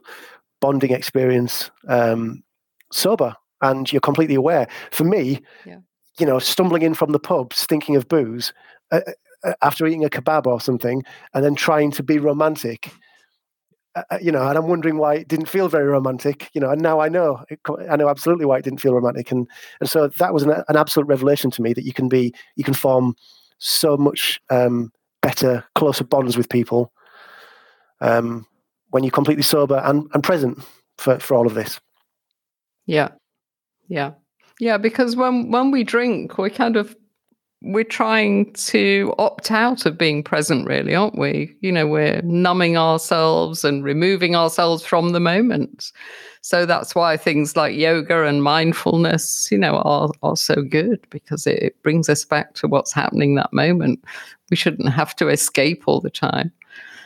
bonding experience um, sober and you're completely aware. For me, Yeah. you know, stumbling in from the pub, thinking of booze, uh, uh, after eating a kebab or something, and then trying to be romantic. Uh, uh, you know, and I'm wondering why it didn't feel very romantic. You know, and now I know, I know absolutely why it didn't feel romantic, and and so that was an, an absolute revelation to me that you can be, you can form so much um, better, closer bonds with people um, when you're completely sober and, and present for, for all of this. Yeah, yeah, yeah. Because when when we drink, we kind of we're trying to opt out of being present, really, aren't we? You know, we're numbing ourselves and removing ourselves from the moment. So that's why things like yoga and mindfulness, you know, are, are so good because it, it brings us back to what's happening that moment. We shouldn't have to escape all the time.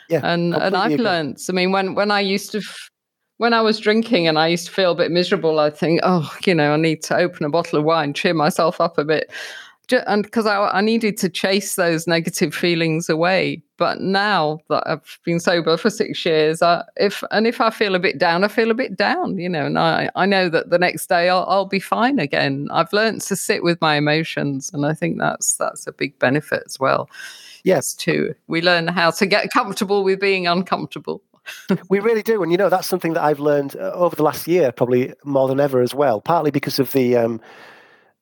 Yeah, and and I've agree. learned. I mean, when when I used to. F- when I was drinking and I used to feel a bit miserable, I think, oh, you know, I need to open a bottle of wine, cheer myself up a bit and because I, I, needed to chase those negative feelings away. But now that I've been sober for six years, I, if and if I feel a bit down, I feel a bit down, you know, and I, I know that the next day I'll, I'll be fine again. I've learned to sit with my emotions, and I think that's that's a big benefit as well. Yes, too. We learn how to get comfortable with being uncomfortable. we really do, and you know that's something that I've learned uh, over the last year, probably more than ever as well. Partly because of the um,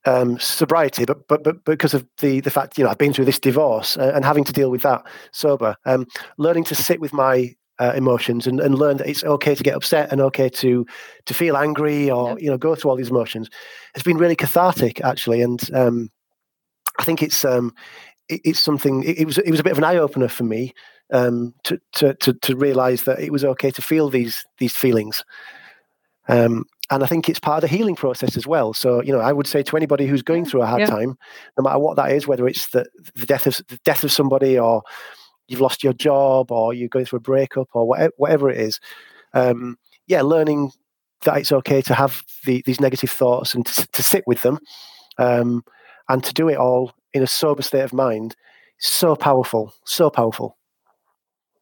um, sobriety, but, but but because of the the fact you know I've been through this divorce uh, and having to deal with that sober, um, learning to sit with my uh, emotions and, and learn that it's okay to get upset and okay to to feel angry or you know go through all these emotions has been really cathartic actually, and um, I think it's um, it, it's something. It, it, was it was a bit of an eye opener for me um, to to to, to realize that it was okay to feel these these feelings. Um, and I think it's part of the healing process as well. So, you know, I would say to anybody who's going through a hard yeah. time, no matter what that is, whether it's the, the death of the death of somebody, or you've lost your job, or you're going through a breakup, or whatever, whatever it is, um, yeah, learning that it's okay to have the, these negative thoughts and to, to sit with them, um, and to do it all in a sober state of mind, so powerful, so powerful.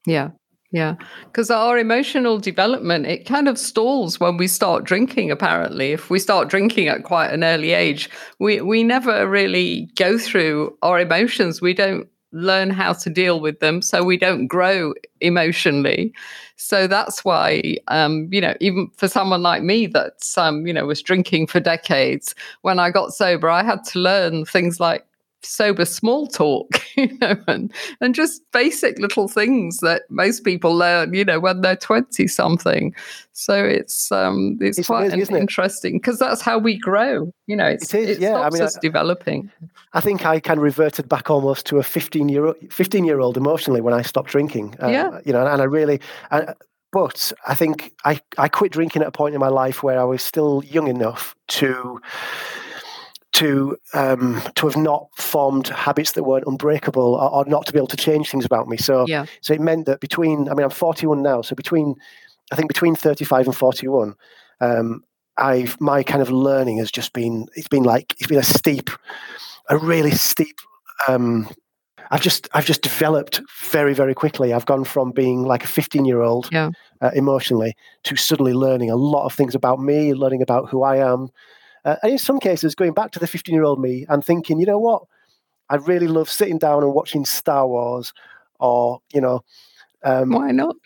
Yeah, yeah, because our emotional development it kind of stalls when we start drinking. Apparently, if we start drinking at quite an early age, we we never really go through our emotions. We don't learn how to deal with them, so we don't grow emotionally. So that's why, um, you know, even for someone like me that's um, you know was drinking for decades, when I got sober, I had to learn things like sober small talk, you know, and, and just basic little things that most people learn, you know, when they're 20 something. So it's um it's, it's quite amazing, interesting because that's how we grow. You know, it's, it is, yeah. I mean, us I, developing. I think I kind of reverted back almost to a 15 year 15 year old emotionally when I stopped drinking. Uh, yeah. You know, and I really, I, but I think I, I quit drinking at a point in my life where I was still young enough to to um, to have not formed habits that weren't unbreakable or, or, not to be able to change things about me. So yeah. so it meant that between I mean I'm 41 now, so between I think between 35 and 41, um, I've my kind of learning has just been it's been like it's been a steep, a really steep. Um, I've just I've just developed very very quickly. I've gone from being like a 15 year old yeah. uh, emotionally to suddenly learning a lot of things about me, learning about who I am, uh, and in some cases, going back to the 15 year old me and thinking, you know what? I really love sitting down and watching Star Wars or, you know. Um, Why not?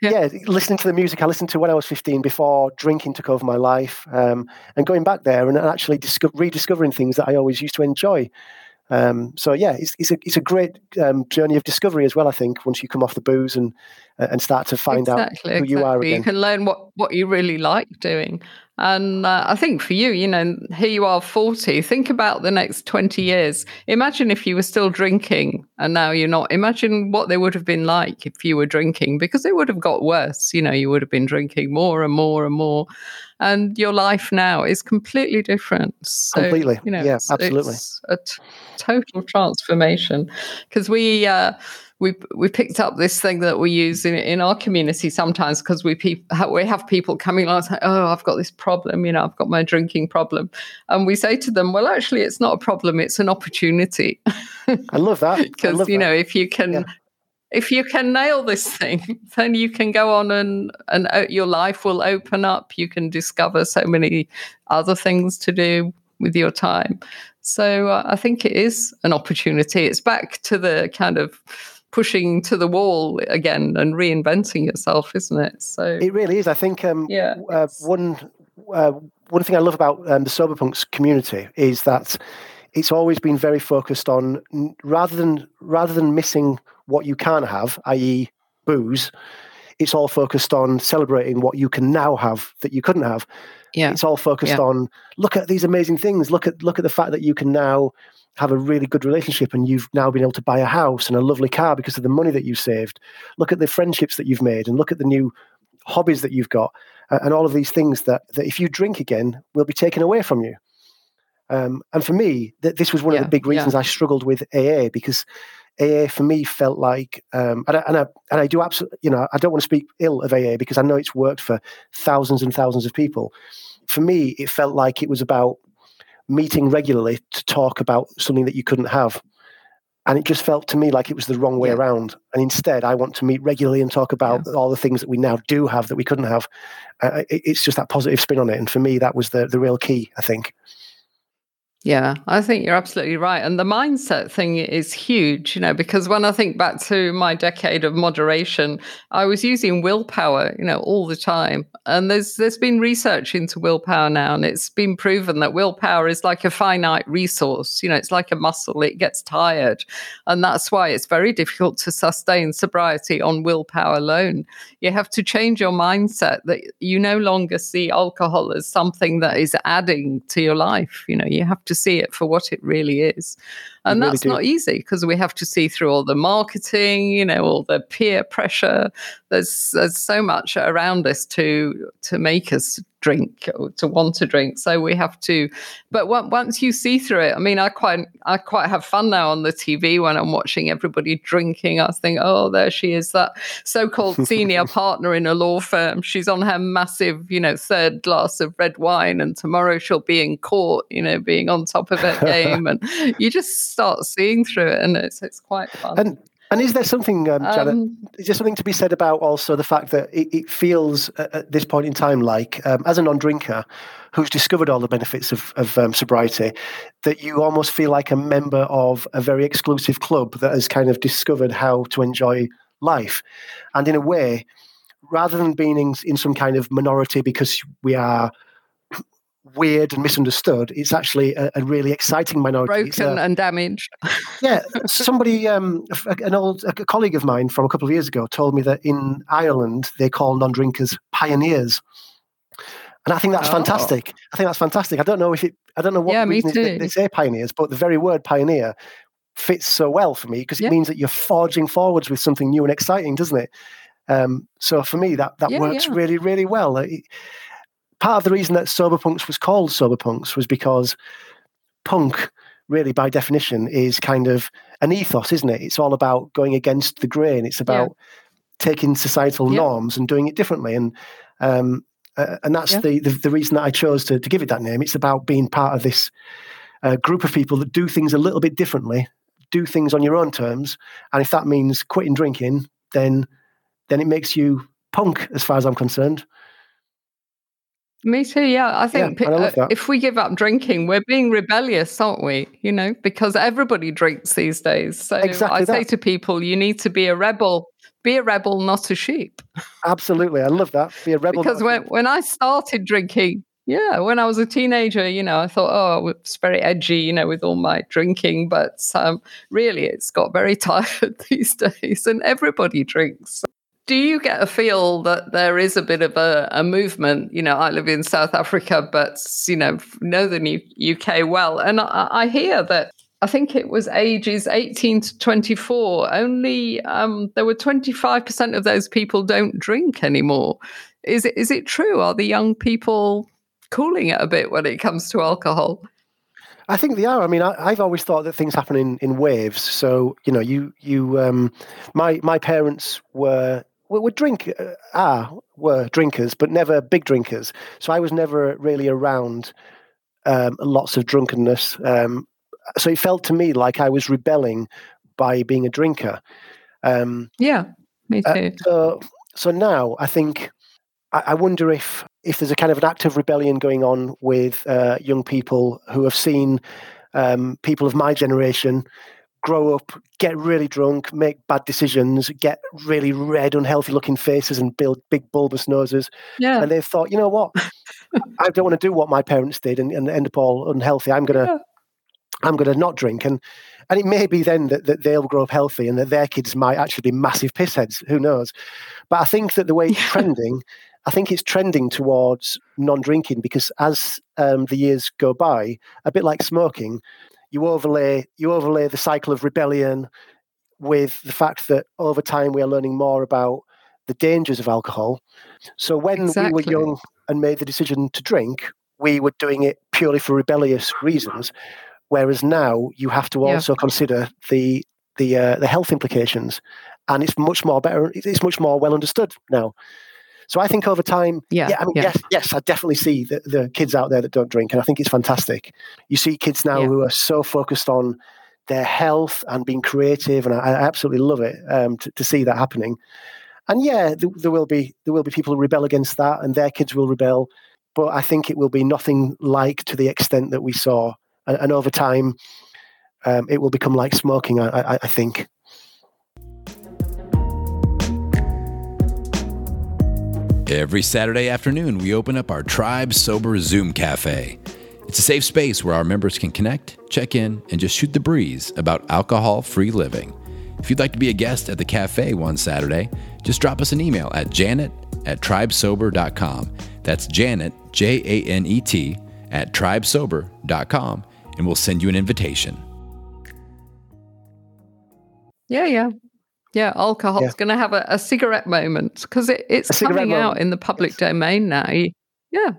Yeah. yeah. listening to the music I listened to when I was 15 before drinking took over my life um, and going back there and actually disco- rediscovering things that I always used to enjoy. Um, so yeah, it's, it's, a it's a great um, journey of discovery as well. I think once you come off the booze and and start to find exactly, out who exactly. you are again, you can learn what what you really like doing. And uh, I think for you, you know, here you are 40, think about the next 20 years. Imagine if you were still drinking and now you're not. Imagine what they would have been like if you were drinking because it would have got worse. You know, you would have been drinking more and more and more. And your life now is completely different. So, completely. You know, yeah, it's, absolutely. It's a t- total transformation because we, uh, we we picked up this thing that we use in, in our community sometimes because we pe- we have people coming along and say, "Oh, I've got this problem. You know, I've got my drinking problem," and we say to them, "Well, actually, it's not a problem. It's an opportunity." I love that because you know if you can. Yeah. If you can nail this thing, then you can go on and and uh, your life will open up. You can discover so many other things to do with your time. So uh, I think it is an opportunity. It's back to the kind of pushing to the wall again and reinventing yourself, isn't it? So it really is. I think um, yeah, uh, one uh, one thing I love about um, the Soberpunks community is that it's always been very focused on rather than rather than missing what you can have, i.e., booze. It's all focused on celebrating what you can now have that you couldn't have. Yeah. It's all focused yeah. on look at these amazing things. Look at look at the fact that you can now have a really good relationship and you've now been able to buy a house and a lovely car because of the money that you saved. Look at the friendships that you've made and look at the new hobbies that you've got and all of these things that, that if you drink again will be taken away from you. Um, and for me, th- this was one Yeah, of the big reasons yeah. I struggled with AA because AA for me felt like, um, and, I, and, I, and I do absolutely, you know, I don't want to speak ill of AA because I know it's worked for thousands and thousands of people. For me, it felt like it was about meeting regularly to talk about something that you couldn't have. And it just felt to me like it was the wrong way Yeah. around. And instead, I want to meet regularly and talk about all the things that we now do have that we couldn't have. Uh, it, it's just that positive spin on it. And for me, that was the, the real key, I think. Yeah, I think you're absolutely right. And the mindset thing is huge, you know, because when I think back to my decade of moderation, I was using willpower, you know, all the time. And there's there's been research into willpower now, and it's been proven that willpower is like a finite resource. You know, it's like a muscle, it gets tired. And that's why it's very difficult to sustain sobriety on willpower alone. You have to change your mindset that you no longer see alcohol as something that is adding to your life. You know, you have to see it for what it really is. And really that's do. not easy because we have to see through all the marketing, you know, all the peer pressure. There's there's so much around us to to make us drink or to want to drink. So we have to but on- once you see through it, I mean I quite I quite have fun now on the TV when I'm watching everybody drinking. I think, oh, there she is, that so-called senior partner in a law firm. She's on her massive, you know, third glass of red wine, and tomorrow she'll be in court, you know, being on top of her game, and you just start seeing through it, and it's it's quite fun. And and is there something, um, Janet, Um, is there something to be said about also the fact that it, it feels at, at this point in time like, um, as a non-drinker who's discovered all the benefits of, of um, sobriety, that you almost feel like a member of a very exclusive club that has kind of discovered how to enjoy life, and in a way, rather than being in, in some kind of minority because we are weird and misunderstood, it's actually a, a really exciting minority. Broken and damaged. yeah, somebody, um, an old a colleague of mine from a couple of years ago told me that in Ireland they call non-drinkers pioneers, and I think that's Oh. fantastic. I think that's fantastic. I don't know if it, I don't know what Yeah, reason is they say pioneers, but the very word pioneer fits so well for me because it Yeah. means that you're forging forwards with something new and exciting, doesn't it? Um, so for me, that that Yeah, works really, really well. It- part of the reason that sober punks was called sober punks was because punk really by definition is kind of an ethos isn't it? It's all about going against the grain. It's about taking societal Yeah. norms and doing it differently. And um uh, and that's Yeah. the, the the reason that i chose to, to give it that name. It's about being part of this uh, group of people that do things a little bit differently do things on your own terms. And if that means quitting drinking then then it makes you punk as far as i'm concerned Me too. Yeah, I think and I uh, if we give up drinking, we're being rebellious, aren't we? You know, because everybody drinks these days. So Exactly I say to people, you need to be a rebel. Be a rebel, not a sheep. absolutely i love that be a rebel because when, when I started drinking, yeah, when I was a teenager, you know, I thought, oh, it's very edgy, you know, with all my drinking. But um, really, it's got very tired these days, and everybody drinks. Do you get a feel that there is a bit of a, a movement? You know, I live in South Africa, but, you know, know the UK well. And I, I hear that I think it was ages 18 to 24. Only um, there were 25% of those people don't drink anymore. Is it is it true? Are the young people cooling it a bit when it comes to alcohol? I think they are. I mean, I, I've always thought that things happen in, in waves. So you know, you you um, my my parents were were, were drink uh, are were drinkers, but never big drinkers. So I was never really around um, lots of drunkenness. Um, so it felt to me like I was rebelling by being a drinker. Um, Yeah, me uh, too. so so now I think I, I wonder if if there's a kind of an active rebellion going on with uh, young people who have seen um, people of my generation grow up, get really drunk, make bad decisions, get really red, unhealthy looking faces, and build big bulbous noses, yeah, and they've thought, you know what, I don't want to do what my parents did and, and end up all unhealthy. I'm gonna Yeah. I'm going to not drink. And and it may be then that, that they'll grow up healthy and that their kids might actually be massive pissheads. Who knows? But I think that the way it's trending, I think it's trending towards non drinking because as um, the years go by, a bit like smoking, you overlay you overlay the cycle of rebellion with the fact that over time we are learning more about the dangers of alcohol. So when Exactly. we were young and made the decision to drink, we were doing it purely for rebellious reasons. Whereas now you have to Yeah. also consider the the uh, the health implications, and it's much more better. It's much more well understood now. So I think over time, Yeah, I mean, yeah. yes, yes, I definitely see the, the kids out there that don't drink, and I think it's fantastic. You see kids now Yeah. who are so focused on their health and being creative, and I, I absolutely love it um, to, to see that happening. And yeah, there, there will be there will be people who rebel against that, and their kids will rebel. But I think it will be nothing like to the extent that we saw, and, and over time, um, it will become like smoking. I, I, I think. Every Saturday afternoon, we open up our Tribe Sober Zoom Cafe. It's a safe space where our members can connect, check in, and just shoot the breeze about alcohol free living. If you'd like to be a guest at the cafe one Saturday, just drop us an email at janet at tribesober.com. That's Janet, J A N E T, at tribesober.com, and we'll send you an invitation. Yeah, yeah. Yeah, alcohol's Yeah. going to have a, a cigarette moment because it, it's coming out moment, in the public yes. domain now. Yeah.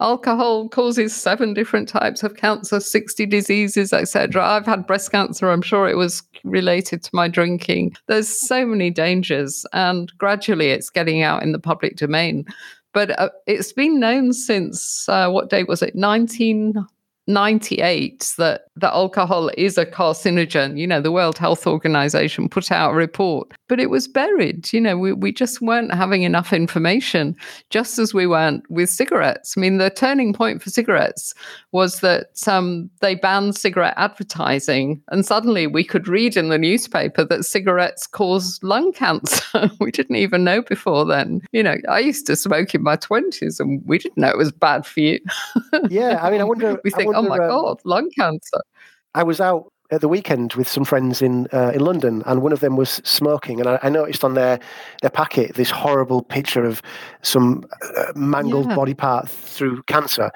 Alcohol causes seven different types of cancer, 60 diseases, etc. I've had breast cancer. I'm sure it was related to my drinking. There's so many dangers, and gradually it's getting out in the public domain. But uh, it's been known since uh, what date was it? 1998 that, that alcohol is a carcinogen. You know, the World Health Organization put out a report, but it was buried. You know, we, we just weren't having enough information, just as we weren't with cigarettes. I mean, the turning point for cigarettes was that um, they banned cigarette advertising, and suddenly we could read in the newspaper that cigarettes cause lung cancer. we didn't even know before then. You know, I used to smoke in my 20s, and we didn't know it was bad for you. Yeah, I mean, I wonder. If we think, oh my um, God, lung cancer. I was out at the weekend with some friends in uh, in London, and one of them was smoking, and I, I noticed on their their packet this horrible picture of some uh, mangled Yeah. body part through cancer,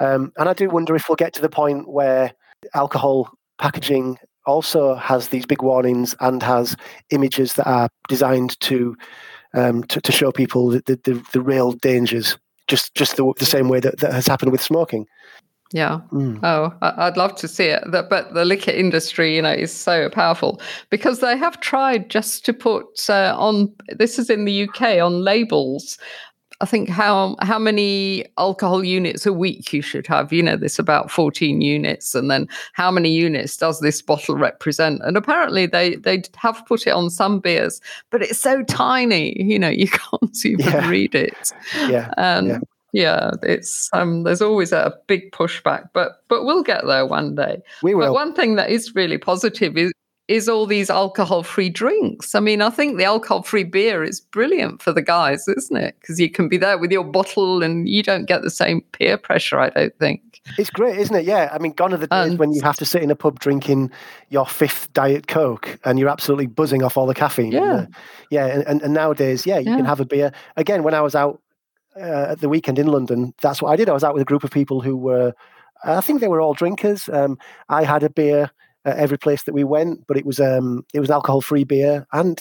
um, and I do wonder if we'll get to the point where alcohol packaging also has these big warnings and has images that are designed to um, to, to show people the, the, the, the real dangers, just just the, the same way that, that has happened with smoking. Yeah. Mm. Oh, I'd love to see it. But the liquor industry, you know, is so powerful because they have tried just to put uh, on. This is in the UK on labels. I think how how many alcohol units a week you should have. You know, this about fourteen units, and then how many units does this bottle represent? And apparently, they they have put it on some beers, but it's so tiny. You know, you can't even Yeah. read it Yeah, and Yeah. Yeah. it's um there's always a big pushback but but we'll get there one day we will. but one thing that is really positive is is all these alcohol free drinks i mean i think the alcohol free beer is brilliant for the guys isn't it because you can be there with your bottle and you don't get the same peer pressure i don't think It's great, isn't it? Yeah. I mean, gone are the days when you have to sit in a pub drinking your fifth Diet Coke and you're absolutely buzzing off all the caffeine. Yeah. Yeah. And, and, and nowadays, yeah, you can have a beer. Again, when I was out uh, at the weekend in London, that's what I did. I was out with a group of people who were, I think they were all drinkers. Um, I had a beer at every place that we went, but it was um, it was alcohol free beer, and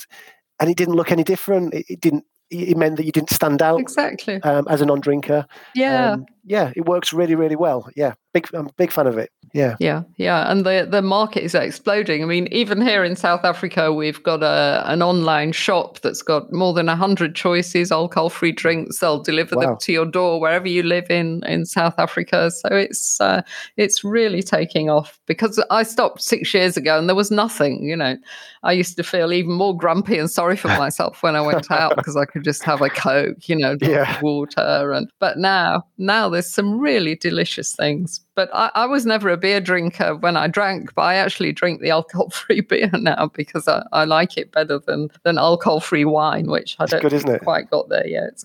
and it didn't look any different. It, it didn't. It meant that you didn't stand out exactly um, as a non-drinker. yeah Um, yeah, it works really, really well. Yeah, big, I'm a big fan of it. Yeah, Yeah, yeah, and the the market is exploding. I mean, even here in South Africa, we've got a an online shop that's got more than hundred choices, alcohol free drinks. They'll deliver Wow. them to your door wherever you live in in South Africa. So it's uh, it's really taking off. Because I stopped six years ago and there was nothing. You know, I used to feel even more grumpy and sorry for myself when I went out because I could just have a coke, you know, Yeah. water, and but now now there's some really delicious things. But I, I was never a beer drinker when I drank, but I actually drink the alcohol-free beer now because I, I like it better than than alcohol-free wine, which I It's don't good, think isn't it? quite got there yet.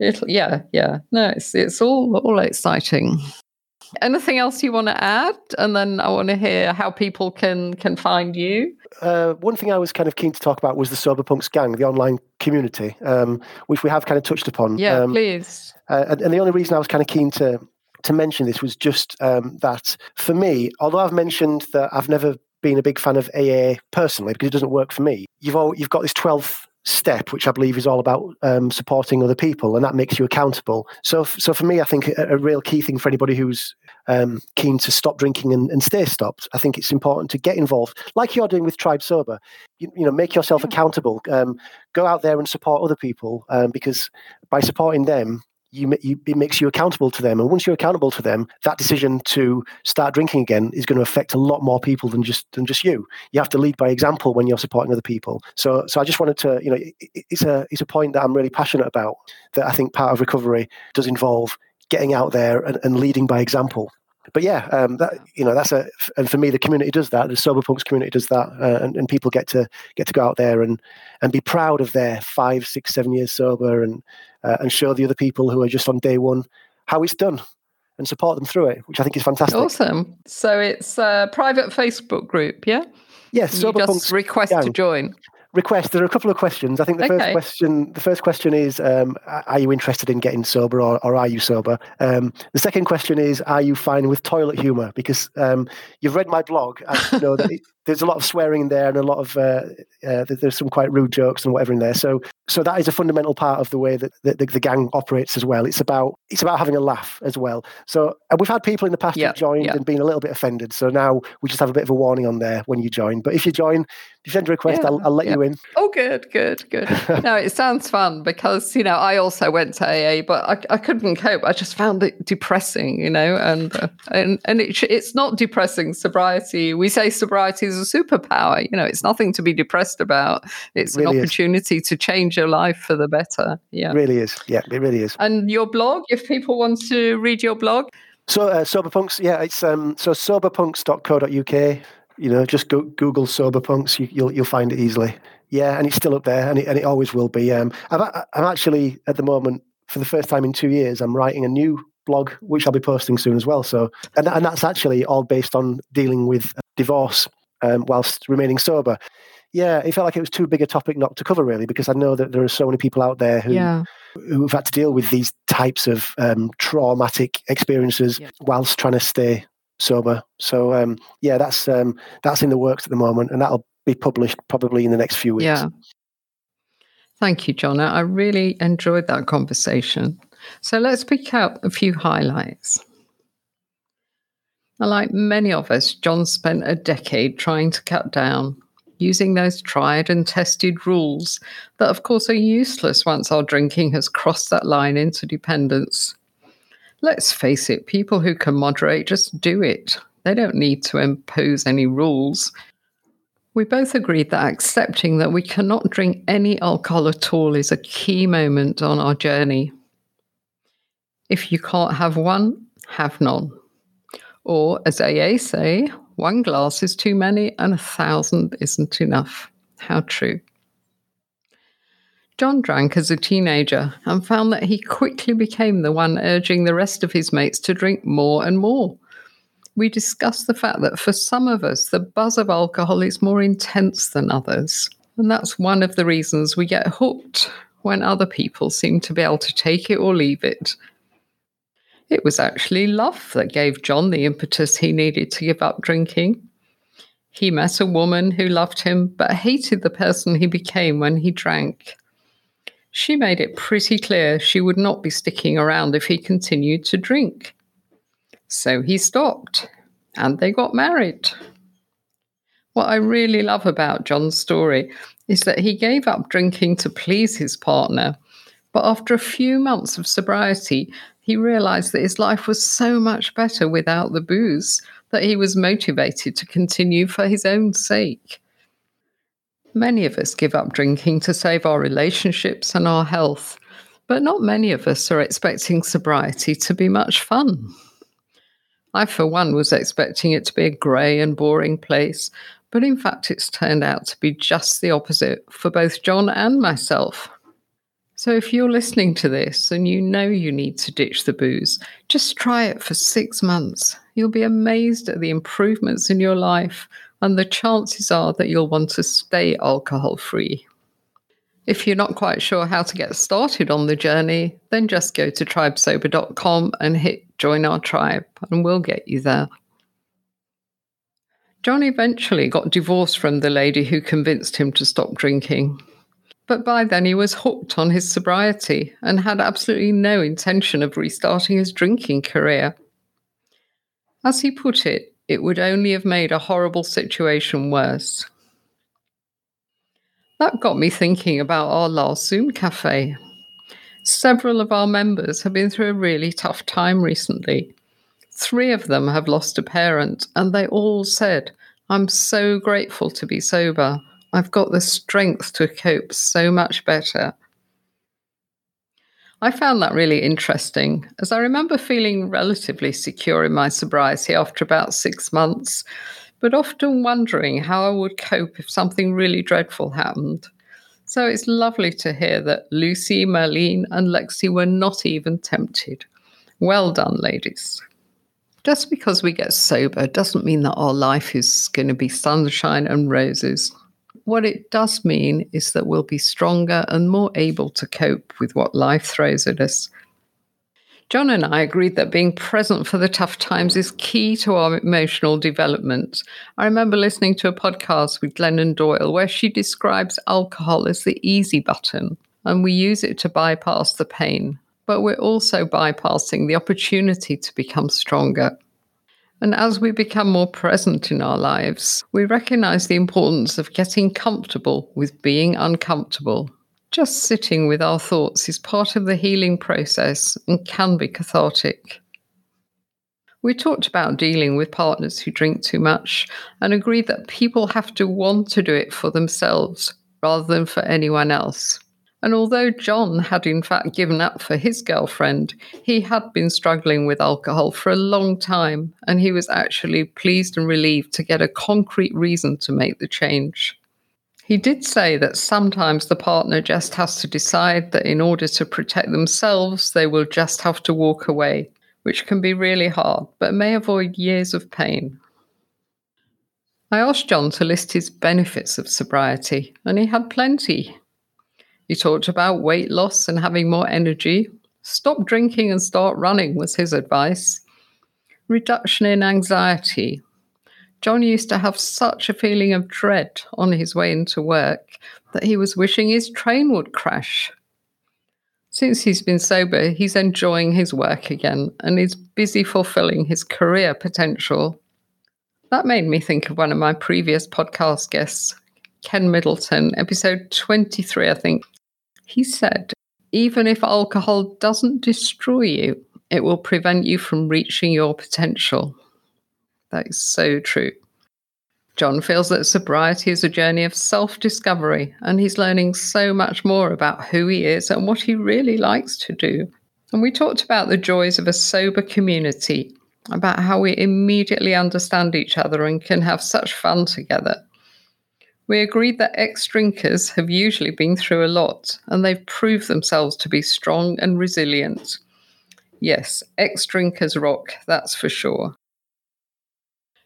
It'll, yeah, yeah. No, it's it's all all exciting. Anything else you want to add? And then I want to hear how people can can find you. uh, one thing I was kind of keen to talk about was the Sober Punks gang, the online community, um, which we have kind of touched upon. Yeah, um, please. uh, and, and the only reason I was kind of keen to to mention this was just um, that for me, although I've mentioned that I've never been a big fan of AA personally because it doesn't work for me, you've all, you've got this 12th step, which I believe is all about um, supporting other people, and that makes you accountable. So, so for me, I think a, a real key thing for anybody who's um, keen to stop drinking and, and, stay stopped, I think it's important to get involved, like you're doing with Tribe Sober. You, you know, make yourself accountable. Um, go out there and support other people um, because by supporting them, you, you, it makes you accountable to them. And once you're accountable to them, that decision to start drinking again is going to affect a lot more people than just than just you. You have to lead by example when you're supporting other people. So so I just wanted to, you know, it, it's a it's a point that I'm really passionate about. That I think part of recovery does involve getting out there and, and leading by example but yeah, um, that you know that's a and for me the community does that. The sober punks community does that, uh, and, and people get to get to go out there and and be proud of their five, six, seven years sober, and uh, and show the other people who are just on day one how it's done and support them through it, which I think is fantastic. Awesome. So it's a private Facebook group, yeah? Yes, you just request gang. to join request. There are a couple of questions. I think the okay. first question, the first question is, um, are you interested in getting sober or, or are you sober? Um, the second question is, are you fine with toilet humor? Because um, you've read my blog and you know that it, there's a lot of swearing in there and a lot of uh, uh, there's some quite rude jokes and whatever in there. So so that is a fundamental part of the way that the, the, the gang operates as well. It's about it's about having a laugh as well. So we've had people in the past yep, who joined yep. and been a little bit offended. So now we just have a bit of a warning on there when you join. But if you join, if you send a request, yeah, I'll, I'll, let you in. Oh, good, good, good. no, it sounds fun because you know I also went to AA, but I, I couldn't cope. I just found it depressing, you know, and uh, and and it, it's not depressing sobriety. We say sobriety is a superpower. You know, it's nothing to be depressed about. It's really an opportunity is. to change your life for the better. Yeah, it really is. Yeah, it really is. And your blog, if people want to read your blog. So uh, soberpunks, yeah, it's um, so soberpunks.co.uk. You know, just go, Google soberpunks, you, you'll you'll find it easily. Yeah, and it's still up there, and it, and it always will be. Um, I'm, I'm actually at the moment for the first time in two years, I'm writing a new blog, which I'll be posting soon as well. So, and, and that's actually all based on dealing with divorce um, whilst remaining sober. Yeah, it felt like it was too big a topic not to cover, really, because I know that there are so many people out there who yeah. who've had to deal with these types of um, traumatic experiences yeah. whilst trying to stay sober. So, um, yeah, that's um, that's in the works at the moment, and that'll be published probably in the next few weeks. Yeah. Thank you, John. I really enjoyed that conversation. So let's pick out a few highlights. Like many of us, John spent a decade trying to cut down, using those tried and tested rules that, of course, are useless once our drinking has crossed that line into dependence. Let's face it, people who can moderate just do it. They don't need to impose any rules. We both agreed that accepting that we cannot drink any alcohol at all is a key moment on our journey. If you can't have one, have none. Or, as AA say, one glass is too many and a thousand isn't enough. How true. John drank as a teenager and found that he quickly became the one urging the rest of his mates to drink more and more. We discussed the fact that for some of us, the buzz of alcohol is more intense than others. And that's one of the reasons we get hooked when other people seem to be able to take it or leave it it was actually love that gave John the impetus he needed to give up drinking. He met a woman who loved him but hated the person he became when he drank. She made it pretty clear she would not be sticking around if he continued to drink. So he stopped, and they got married. What I really love about John's story is that he gave up drinking to please his partner, but after a few months of sobriety, he realized that his life was so much better without the booze that he was motivated to continue for his own sake. Many of us give up drinking to save our relationships and our health, but not many of us are expecting sobriety to be much fun. I, for one, was expecting it to be a grey and boring place, but in fact, it's turned out to be just the opposite for both John and myself. So, if you're listening to this and you know you need to ditch the booze, just try it for six months. You'll be amazed at the improvements in your life, and the chances are that you'll want to stay alcohol free. If you're not quite sure how to get started on the journey, then just go to tribesober.com and hit join our tribe, and we'll get you there. John eventually got divorced from the lady who convinced him to stop drinking. But by then he was hooked on his sobriety and had absolutely no intention of restarting his drinking career. As he put it, it would only have made a horrible situation worse. That got me thinking about our last Zoom cafe. Several of our members have been through a really tough time recently. Three of them have lost a parent, and they all said, I'm so grateful to be sober. I've got the strength to cope so much better. I found that really interesting, as I remember feeling relatively secure in my sobriety after about six months, but often wondering how I would cope if something really dreadful happened. So it's lovely to hear that Lucy, Marlene, and Lexi were not even tempted. Well done, ladies. Just because we get sober doesn't mean that our life is going to be sunshine and roses what it does mean is that we'll be stronger and more able to cope with what life throws at us. John and I agreed that being present for the tough times is key to our emotional development. I remember listening to a podcast with Glennon Doyle where she describes alcohol as the easy button, and we use it to bypass the pain. But we're also bypassing the opportunity to become stronger. And as we become more present in our lives, we recognize the importance of getting comfortable with being uncomfortable. Just sitting with our thoughts is part of the healing process and can be cathartic. We talked about dealing with partners who drink too much and agreed that people have to want to do it for themselves rather than for anyone else. And although John had in fact given up for his girlfriend, he had been struggling with alcohol for a long time, and he was actually pleased and relieved to get a concrete reason to make the change. He did say that sometimes the partner just has to decide that in order to protect themselves, they will just have to walk away, which can be really hard, but may avoid years of pain. I asked John to list his benefits of sobriety, and he had plenty. He talked about weight loss and having more energy. Stop drinking and start running was his advice. Reduction in anxiety. John used to have such a feeling of dread on his way into work that he was wishing his train would crash. Since he's been sober, he's enjoying his work again and is busy fulfilling his career potential. That made me think of one of my previous podcast guests, Ken Middleton, episode 23, I think, he said, even if alcohol doesn't destroy you, it will prevent you from reaching your potential. That is so true. John feels that sobriety is a journey of self discovery, and he's learning so much more about who he is and what he really likes to do. And we talked about the joys of a sober community, about how we immediately understand each other and can have such fun together. We agreed that ex drinkers have usually been through a lot and they've proved themselves to be strong and resilient. Yes, ex drinkers rock, that's for sure.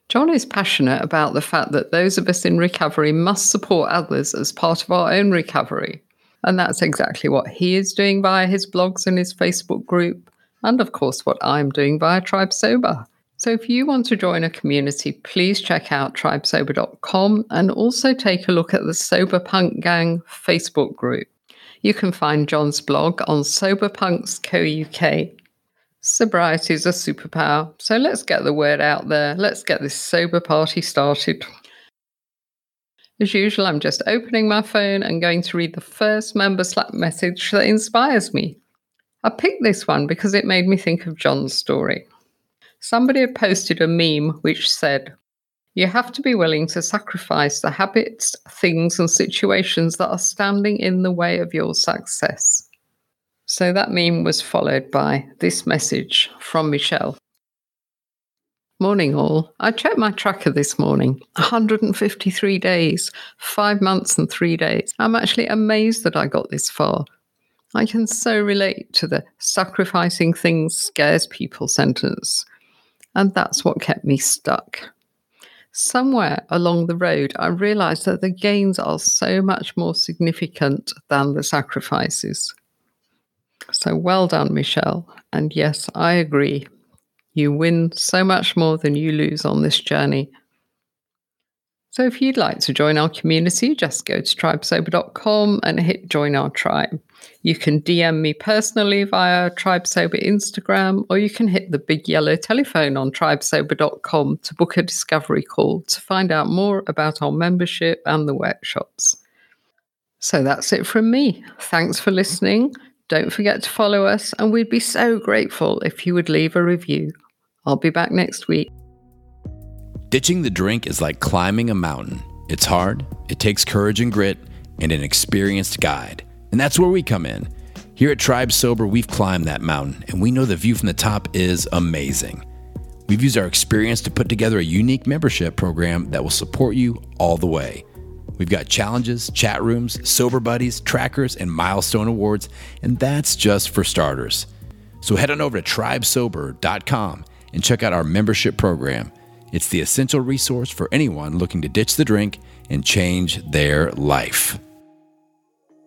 John is passionate about the fact that those of us in recovery must support others as part of our own recovery. And that's exactly what he is doing via his blogs and his Facebook group, and of course, what I'm doing via Tribe Sober. So if you want to join a community, please check out tribesober.com and also take a look at the Sober Punk Gang Facebook group. You can find John's blog on Soberpunks Co UK. Sobriety is a superpower, so let's get the word out there. Let's get this sober party started. As usual, I'm just opening my phone and going to read the first member Slack message that inspires me. I picked this one because it made me think of John's story. Somebody had posted a meme which said, You have to be willing to sacrifice the habits, things, and situations that are standing in the way of your success. So that meme was followed by this message from Michelle. Morning, all. I checked my tracker this morning 153 days, five months, and three days. I'm actually amazed that I got this far. I can so relate to the sacrificing things scares people sentence. And that's what kept me stuck. somewhere along the road, I realized that the gains are so much more significant than the sacrifices. So well done, Michelle. And yes, I agree. You win so much more than you lose on this journey. So if you'd like to join our community, just go to tribesober.com and hit join our tribe. You can DM me personally via Tribesober Instagram, or you can hit the big yellow telephone on tribesober.com to book a discovery call to find out more about our membership and the workshops. So that's it from me. Thanks for listening. Don't forget to follow us, and we'd be so grateful if you would leave a review. I'll be back next week. Ditching the drink is like climbing a mountain. It's hard, it takes courage and grit, and an experienced guide. And that's where we come in. Here at Tribe Sober, we've climbed that mountain, and we know the view from the top is amazing. We've used our experience to put together a unique membership program that will support you all the way. We've got challenges, chat rooms, sober buddies, trackers, and milestone awards, and that's just for starters. So head on over to tribesober.com and check out our membership program. It's the essential resource for anyone looking to ditch the drink and change their life.